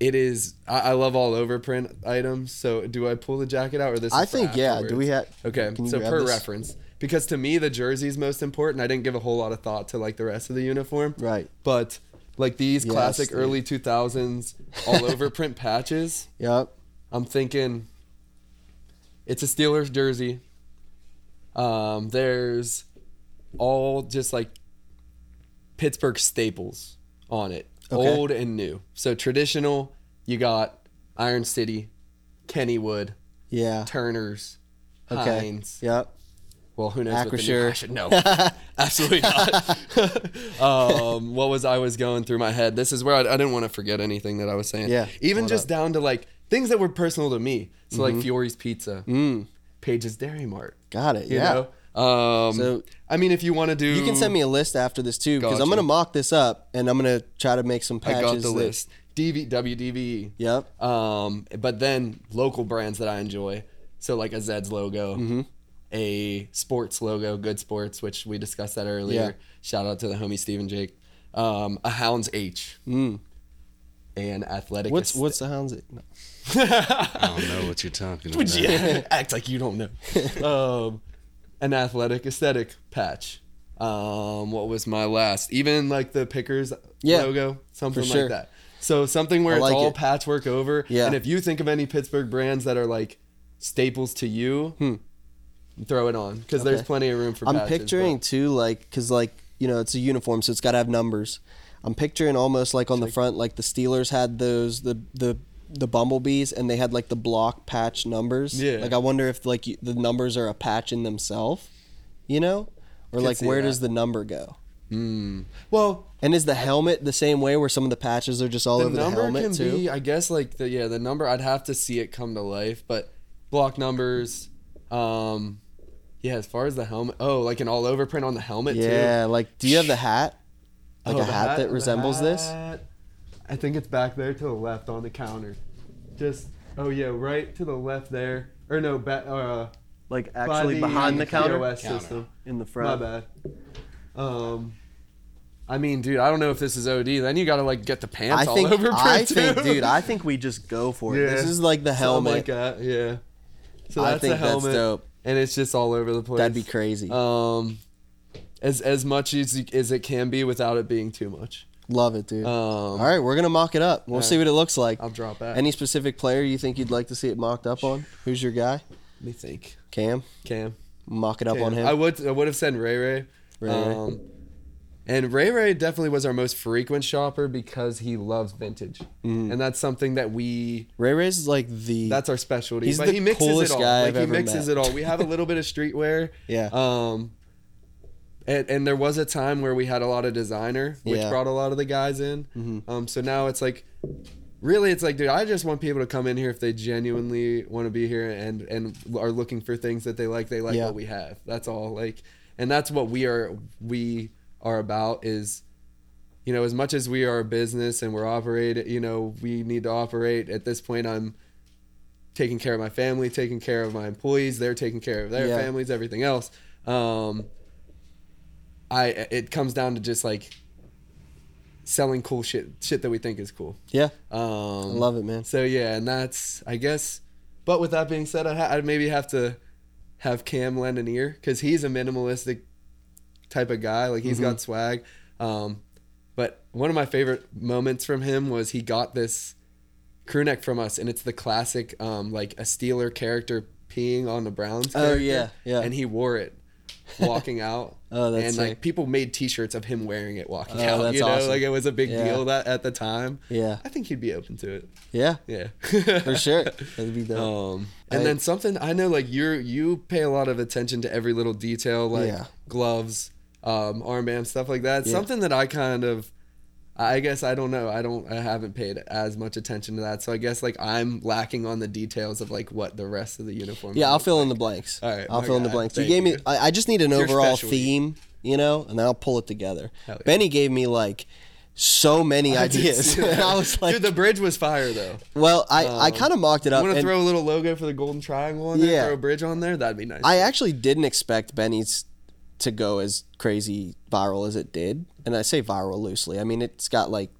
Speaker 1: it is. I, I love all over print items. So do I pull the jacket out or this?
Speaker 2: I think yeah. Do we have?
Speaker 1: Okay, so per
Speaker 2: this?
Speaker 1: reference, because to me the jersey's most important. I didn't give a whole lot of thought to like the rest of the uniform,
Speaker 2: Right.
Speaker 1: but like these
Speaker 2: Yes,
Speaker 1: classic
Speaker 2: dude.
Speaker 1: early 2000s all <laughs> over print patches.
Speaker 2: Yep.
Speaker 1: I'm thinking it's a Steelers jersey. Um, there's all just like Pittsburgh staples on it,
Speaker 2: Okay.
Speaker 1: old and new. So traditional, you got Iron City, Kennywood,
Speaker 2: Yeah.
Speaker 1: Turner's,
Speaker 2: Okay.
Speaker 1: Heinz.
Speaker 2: Yep.
Speaker 1: Well, who knows? what the new
Speaker 2: Acrisure.
Speaker 1: Acrisure- No, <laughs> absolutely not. <laughs> um, what was I was going through my head? This is where I, I didn't want to forget anything that I was saying.
Speaker 2: Yeah,
Speaker 1: even just
Speaker 2: up.
Speaker 1: down to like things that were personal to me. So like Fiore's Pizza,
Speaker 2: Mm.
Speaker 1: Page's Dairy Mart.
Speaker 2: Got it.
Speaker 1: You
Speaker 2: yeah.
Speaker 1: know. Um,
Speaker 2: So-
Speaker 1: I mean, if you want to do,
Speaker 2: You can send me a list after this too, because I'm gonna mock this up and I'm gonna try to make some patches.
Speaker 1: I got the
Speaker 2: that-
Speaker 1: list. DV, WDVE.
Speaker 2: Yep.
Speaker 1: Um, but then local brands that I enjoy. So like a Zed's logo,
Speaker 2: Mm-hmm.
Speaker 1: A sports logo, Good Sports, which we discussed that earlier.
Speaker 2: Yeah.
Speaker 1: Shout out to the homie Stephen Jake. Um, a Hounds H
Speaker 2: Mm.
Speaker 1: and Athletic.
Speaker 2: What's
Speaker 1: Aesthet-
Speaker 2: what's the hounds? No.
Speaker 3: I don't know what you're talking about.
Speaker 1: yeah, <laughs> act like you don't know. <laughs> um, an athletic aesthetic patch. Um, what was my last? Even like the Pickers
Speaker 2: Yeah,
Speaker 1: logo, something
Speaker 2: sure.
Speaker 1: like that. So something where
Speaker 2: I
Speaker 1: it's
Speaker 2: like
Speaker 1: all
Speaker 2: it.
Speaker 1: patchwork over.
Speaker 2: Yeah.
Speaker 1: And if you think of any Pittsburgh brands that are like staples to you,
Speaker 2: Hmm.
Speaker 1: Throw it on because there's plenty of room for.
Speaker 2: I'm
Speaker 1: patches,
Speaker 2: picturing too, like, because like you know it's a uniform, so it's got to have numbers. I'm picturing almost like on the front, like the Steelers had those the the the bumblebees, and they had like the block patch numbers.
Speaker 1: Yeah.
Speaker 2: Like I wonder if like you, the numbers are a patch in themselves, you know, or like where
Speaker 1: that.
Speaker 2: does the number go?
Speaker 1: but- Mm. Well,
Speaker 2: And is the helmet the same way, where some of the patches are just all
Speaker 1: the
Speaker 2: over the helmet
Speaker 1: can
Speaker 2: too?
Speaker 1: be, I guess, like the yeah, the number. I'd have to see it come to life, but block numbers. Um, yeah, as far as the helmet, oh, like an all over print on the helmet too.
Speaker 2: yeah, like do you have the hat? Like
Speaker 1: Oh,
Speaker 2: a
Speaker 1: the
Speaker 2: hat, that
Speaker 1: the
Speaker 2: resembles this?
Speaker 1: I think it's back there to the left on the counter. Just oh yeah, right to the left there. Or no, back uh
Speaker 2: Like
Speaker 1: by
Speaker 2: actually behind the counter
Speaker 1: POS
Speaker 3: Counter.
Speaker 1: system.
Speaker 2: in the front.
Speaker 1: My bad. Um I mean, dude, I don't know if this is OD. Then you gotta like get the pants
Speaker 2: I think
Speaker 1: all over print
Speaker 2: I think, dude, I <laughs> think we just go for it.
Speaker 1: Yeah.
Speaker 2: This is like the
Speaker 1: Something
Speaker 2: helmet.
Speaker 1: like that, yeah. So
Speaker 2: I think
Speaker 1: the helmet,
Speaker 2: that's dope.
Speaker 1: And it's just all over the place.
Speaker 2: That'd be crazy.
Speaker 1: Um, as as much as as it can be without it being too much.
Speaker 2: Love it, dude.
Speaker 1: Um,
Speaker 2: All right, we're gonna mock it up. We'll
Speaker 1: yeah.
Speaker 2: see what it looks like.
Speaker 1: I'll drop that.
Speaker 2: Any specific player you think you'd like to see it mocked up on? Who's your guy?
Speaker 1: Let me think.
Speaker 2: Cam.
Speaker 1: Cam.
Speaker 2: Mock it up
Speaker 1: Cam.
Speaker 2: on him.
Speaker 1: I would I would have said Ray Ray.
Speaker 2: Ray Ray.
Speaker 1: And Ray Ray definitely was our most frequent shopper because he loves vintage,
Speaker 2: Mm.
Speaker 1: and that's something that we
Speaker 2: Ray Ray's is like the
Speaker 1: that's our specialty.
Speaker 2: He's
Speaker 1: but
Speaker 2: the
Speaker 1: he mixes
Speaker 2: coolest
Speaker 1: it all.
Speaker 2: guy
Speaker 1: like
Speaker 2: I've
Speaker 1: he
Speaker 2: ever
Speaker 1: mixes
Speaker 2: met.
Speaker 1: it all. We have a little bit of streetwear. <laughs>
Speaker 2: yeah.
Speaker 1: Um, and, and there was a time where we had a lot of designer, which
Speaker 2: Yeah.
Speaker 1: brought a lot of the guys in.
Speaker 2: Mhm.
Speaker 1: Um, so now it's like, really, it's like, dude, I just want people to come in here if they genuinely want to be here and and are looking for things that they like. They like
Speaker 2: Yeah.
Speaker 1: what we have. That's all. Like, and that's what we are. We are about is. You know, as much as we are a business and we're operating, you know, we need to operate. At this point, I'm taking care of my family, taking care of my employees, they're taking care of their
Speaker 2: Yeah.
Speaker 1: families, everything else. Um, I it comes down to just like selling cool shit, shit that we think is cool.
Speaker 2: Yeah.
Speaker 1: Um,
Speaker 2: I love it, man.
Speaker 1: so yeah, and that's I guess. But with that being said, I ha- I'd maybe have to have Cam lend an ear because he's a minimalistic type of guy. Like he's got swag. Um, but one of my favorite moments from him was he got this crew neck from us, and it's the classic um, like a Steeler character peeing on the Browns.
Speaker 2: Oh, yeah, yeah.
Speaker 1: And he wore it walking out. <laughs>
Speaker 2: Oh, that's
Speaker 1: and
Speaker 2: sick.
Speaker 1: like people made T-shirts of him wearing it walking
Speaker 2: Oh,
Speaker 1: out.
Speaker 2: that's
Speaker 1: you know,
Speaker 2: awesome.
Speaker 1: like it was a big
Speaker 2: Yeah.
Speaker 1: deal that at the time.
Speaker 2: Yeah.
Speaker 1: I think he'd be open to it.
Speaker 2: Yeah.
Speaker 1: Yeah,
Speaker 2: For sure. <laughs> That'd be dope.
Speaker 1: Um, and
Speaker 2: I-
Speaker 1: then something I know, like you're you pay a lot of attention to every little detail, like
Speaker 2: Yeah.
Speaker 1: gloves, um, armbands, stuff like that.
Speaker 2: Yeah.
Speaker 1: Something that I kind of, I guess I don't know. I don't. I haven't paid as much attention to that. So I guess like I'm lacking on the details of like what the rest of the uniform.
Speaker 2: Yeah, I'll fill
Speaker 1: like.
Speaker 2: in the blanks.
Speaker 1: All right,
Speaker 2: I'll fill in the blanks. You gave me. I, I just need an
Speaker 1: Your
Speaker 2: overall
Speaker 1: specialty.
Speaker 2: theme, you know, and then I'll pull it together.
Speaker 1: Yeah.
Speaker 2: Benny gave me like so many
Speaker 1: I
Speaker 2: ideas. and. <laughs> I was like,
Speaker 1: dude, the bridge was fire though.
Speaker 2: well, I I
Speaker 1: Um,
Speaker 2: kind of mocked it
Speaker 1: I
Speaker 2: up.
Speaker 1: want to throw a little logo for the golden triangle on there.
Speaker 2: Yeah.
Speaker 1: Throw a bridge on there. That'd be nice.
Speaker 2: I actually didn't expect Benny's to go as crazy viral as it did, and I say viral loosely. I mean, it's got like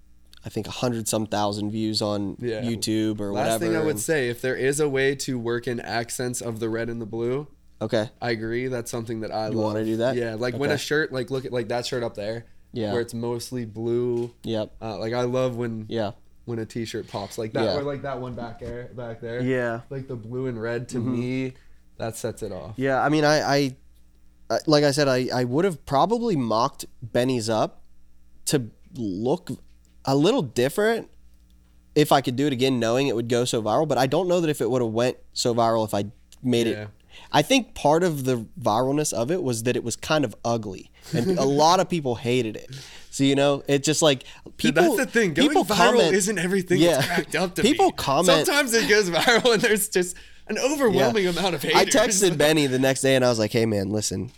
Speaker 2: I think a hundred some thousand views on
Speaker 1: Yeah.
Speaker 2: YouTube or
Speaker 1: Last
Speaker 2: whatever.
Speaker 1: Last thing I would
Speaker 2: and-
Speaker 1: say, if there is a way to work in accents of the red and the blue,
Speaker 2: okay.
Speaker 1: I agree. That's something that I
Speaker 2: You
Speaker 1: love.
Speaker 2: wanna do that?
Speaker 1: Yeah, like when a shirt, like look at like that shirt up there,
Speaker 2: Yeah.
Speaker 1: where it's mostly blue.
Speaker 2: Yep.
Speaker 1: Uh, like I love when
Speaker 2: Yeah.
Speaker 1: when a t-shirt pops like that,
Speaker 2: Yeah.
Speaker 1: or like that one back there, back there.
Speaker 2: Yeah.
Speaker 1: like the blue and red
Speaker 2: Mm-hmm.
Speaker 1: to me, that sets it off.
Speaker 2: Yeah, I mean, I, I Uh, like I said, I, I would have probably mocked Benny's up to look a little different if I could do it again, knowing it would go so viral. But I don't know that if it would have went so viral if I made
Speaker 1: Yeah.
Speaker 2: it. I think part of the viralness of it was that it was kind of ugly, and a <laughs> lot of people hated it. So you know, it's just like
Speaker 1: Dude,
Speaker 2: people.
Speaker 1: that's the thing. Going
Speaker 2: people
Speaker 1: viral
Speaker 2: comment-
Speaker 1: isn't everything
Speaker 2: Yeah.
Speaker 1: it's cracked up to
Speaker 2: People
Speaker 1: be.
Speaker 2: comment-
Speaker 1: Sometimes it goes <laughs> viral and there's just an overwhelming amount of haters.
Speaker 2: I texted <laughs> Benny the next day and I was like, "Hey man, listen,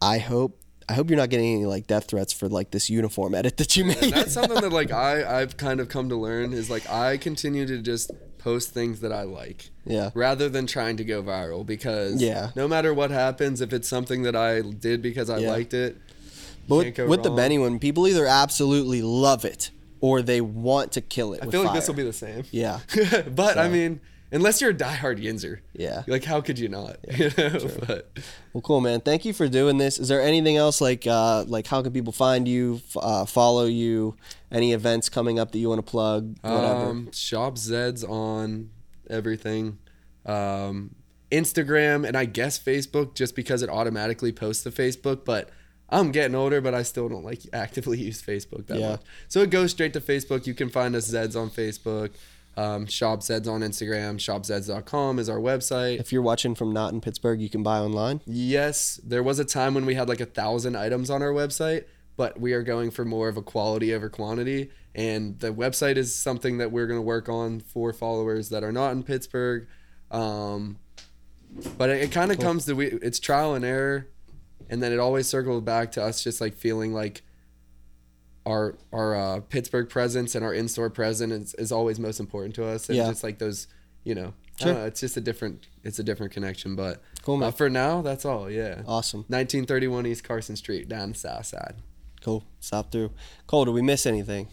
Speaker 2: I hope I hope you're not getting any like death threats for like this uniform edit that you made."
Speaker 1: And that's something that <laughs> like I I've kind of come to learn is like I continue to just post things that I like
Speaker 2: yeah,
Speaker 1: rather than trying to go viral because
Speaker 2: Yeah.
Speaker 1: no matter what happens if it's something that I did because I
Speaker 2: Yeah.
Speaker 1: liked it
Speaker 2: but with, with the. Benny one, people either absolutely love it or they want to kill it.
Speaker 1: I feel like this will be the same
Speaker 2: yeah, <laughs>
Speaker 1: but I mean unless you're a diehard Yinzer
Speaker 2: yeah.
Speaker 1: like how could you not <laughs> you know but
Speaker 2: Well, cool, man. Thank you for doing this. Is there anything else like uh, like how can people find you, uh, follow you, any events coming up that you want to plug, whatever?
Speaker 1: Um, Shop Zeds on everything. Um, Instagram and I guess Facebook just because it automatically posts to Facebook, but I'm getting older, but I still don't like <laughs> actively use Facebook that
Speaker 2: Yeah.
Speaker 1: much. So it goes straight to Facebook. You can find us Zeds on Facebook. Um, on Instagram. ShopZeds.com is our website.
Speaker 2: if you're watching from not in Pittsburgh, you can buy online.
Speaker 1: Yes, there was a time when we had like a thousand items on our website, but we are going for more of a quality over quantity. And the website is something that we're going to work on for followers that are not in Pittsburgh. Um, but it, it kind of comes to we, it's trial and error, and then it always circles back to us just like feeling like our our uh, Pittsburgh presence and our in store presence is, is always most important to us. And
Speaker 2: Yeah.
Speaker 1: just like those, you know,
Speaker 2: Sure.
Speaker 1: know, it's just a different it's a different connection. But
Speaker 2: Cool, man.
Speaker 1: uh, for now, that's all. Yeah.
Speaker 2: Awesome.
Speaker 1: 1931 East Carson Street, down the south side.
Speaker 2: Cool. Stop through. Cole, did we miss anything?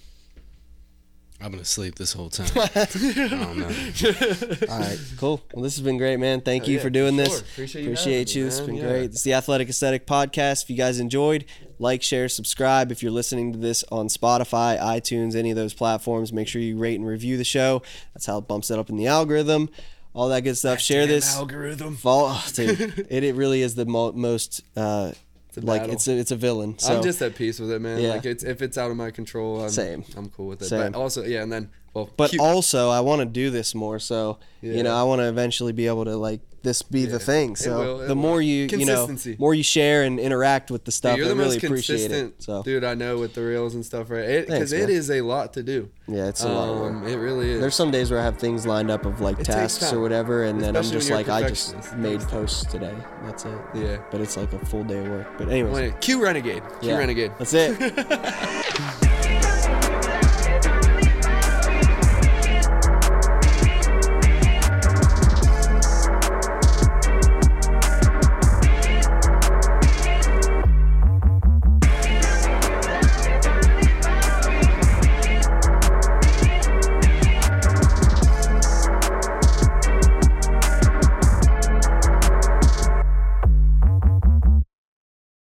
Speaker 3: I'm gonna sleep this whole time. <laughs> I don't know.
Speaker 2: All right, cool. Well, this has been great, man. Thank
Speaker 1: Oh,
Speaker 2: you
Speaker 1: yeah,
Speaker 2: for doing
Speaker 1: sure.
Speaker 2: this.
Speaker 1: Appreciate you
Speaker 2: Appreciate
Speaker 1: having
Speaker 2: you.
Speaker 1: me,
Speaker 2: This has
Speaker 1: man.
Speaker 2: been
Speaker 1: Yeah.
Speaker 2: great. It's the Athletic Aesthetic Podcast. If you guys enjoyed, like, share, subscribe. If you're listening to this on Spotify, iTunes, any of those platforms, make sure you rate and review the show. That's how it bumps it up in the algorithm. All that good stuff. share
Speaker 1: Damn
Speaker 2: this.
Speaker 1: algorithm.
Speaker 2: Follow, <laughs> oh, dude, it, it really is the mo- most uh,
Speaker 1: a
Speaker 2: like
Speaker 1: battle.
Speaker 2: it's a, it's a villain. So
Speaker 1: I'm just at peace with it, man.
Speaker 2: Yeah.
Speaker 1: Like it's if it's out of my control, I'm,
Speaker 2: Same.
Speaker 1: I'm cool with it.
Speaker 2: Same.
Speaker 1: But also, yeah, and then well,
Speaker 2: But
Speaker 1: cute-
Speaker 2: also, I want to do this more. So you know, I want to eventually be able to like this be the
Speaker 1: Yeah.
Speaker 2: thing.
Speaker 1: It
Speaker 2: So
Speaker 1: will, it
Speaker 2: the
Speaker 1: will.
Speaker 2: more you you know, more you share and interact with the stuff,
Speaker 1: you're
Speaker 2: I
Speaker 1: the
Speaker 2: really appreciate it. So
Speaker 1: dude I know with the reels and stuff, right? Because it
Speaker 2: man.
Speaker 1: a lot to do.
Speaker 2: yeah, it's a lot of work.
Speaker 1: Um, It really is.
Speaker 2: There's some days where I have things lined up of like
Speaker 1: It
Speaker 2: tasks or whatever, and then I'm just like, I just made posts today. That's it.
Speaker 1: yeah.
Speaker 2: But it's like a full day of work. But anyways,
Speaker 1: Q Renegade. Q
Speaker 2: yeah,
Speaker 1: Renegade.
Speaker 2: That's it. <laughs>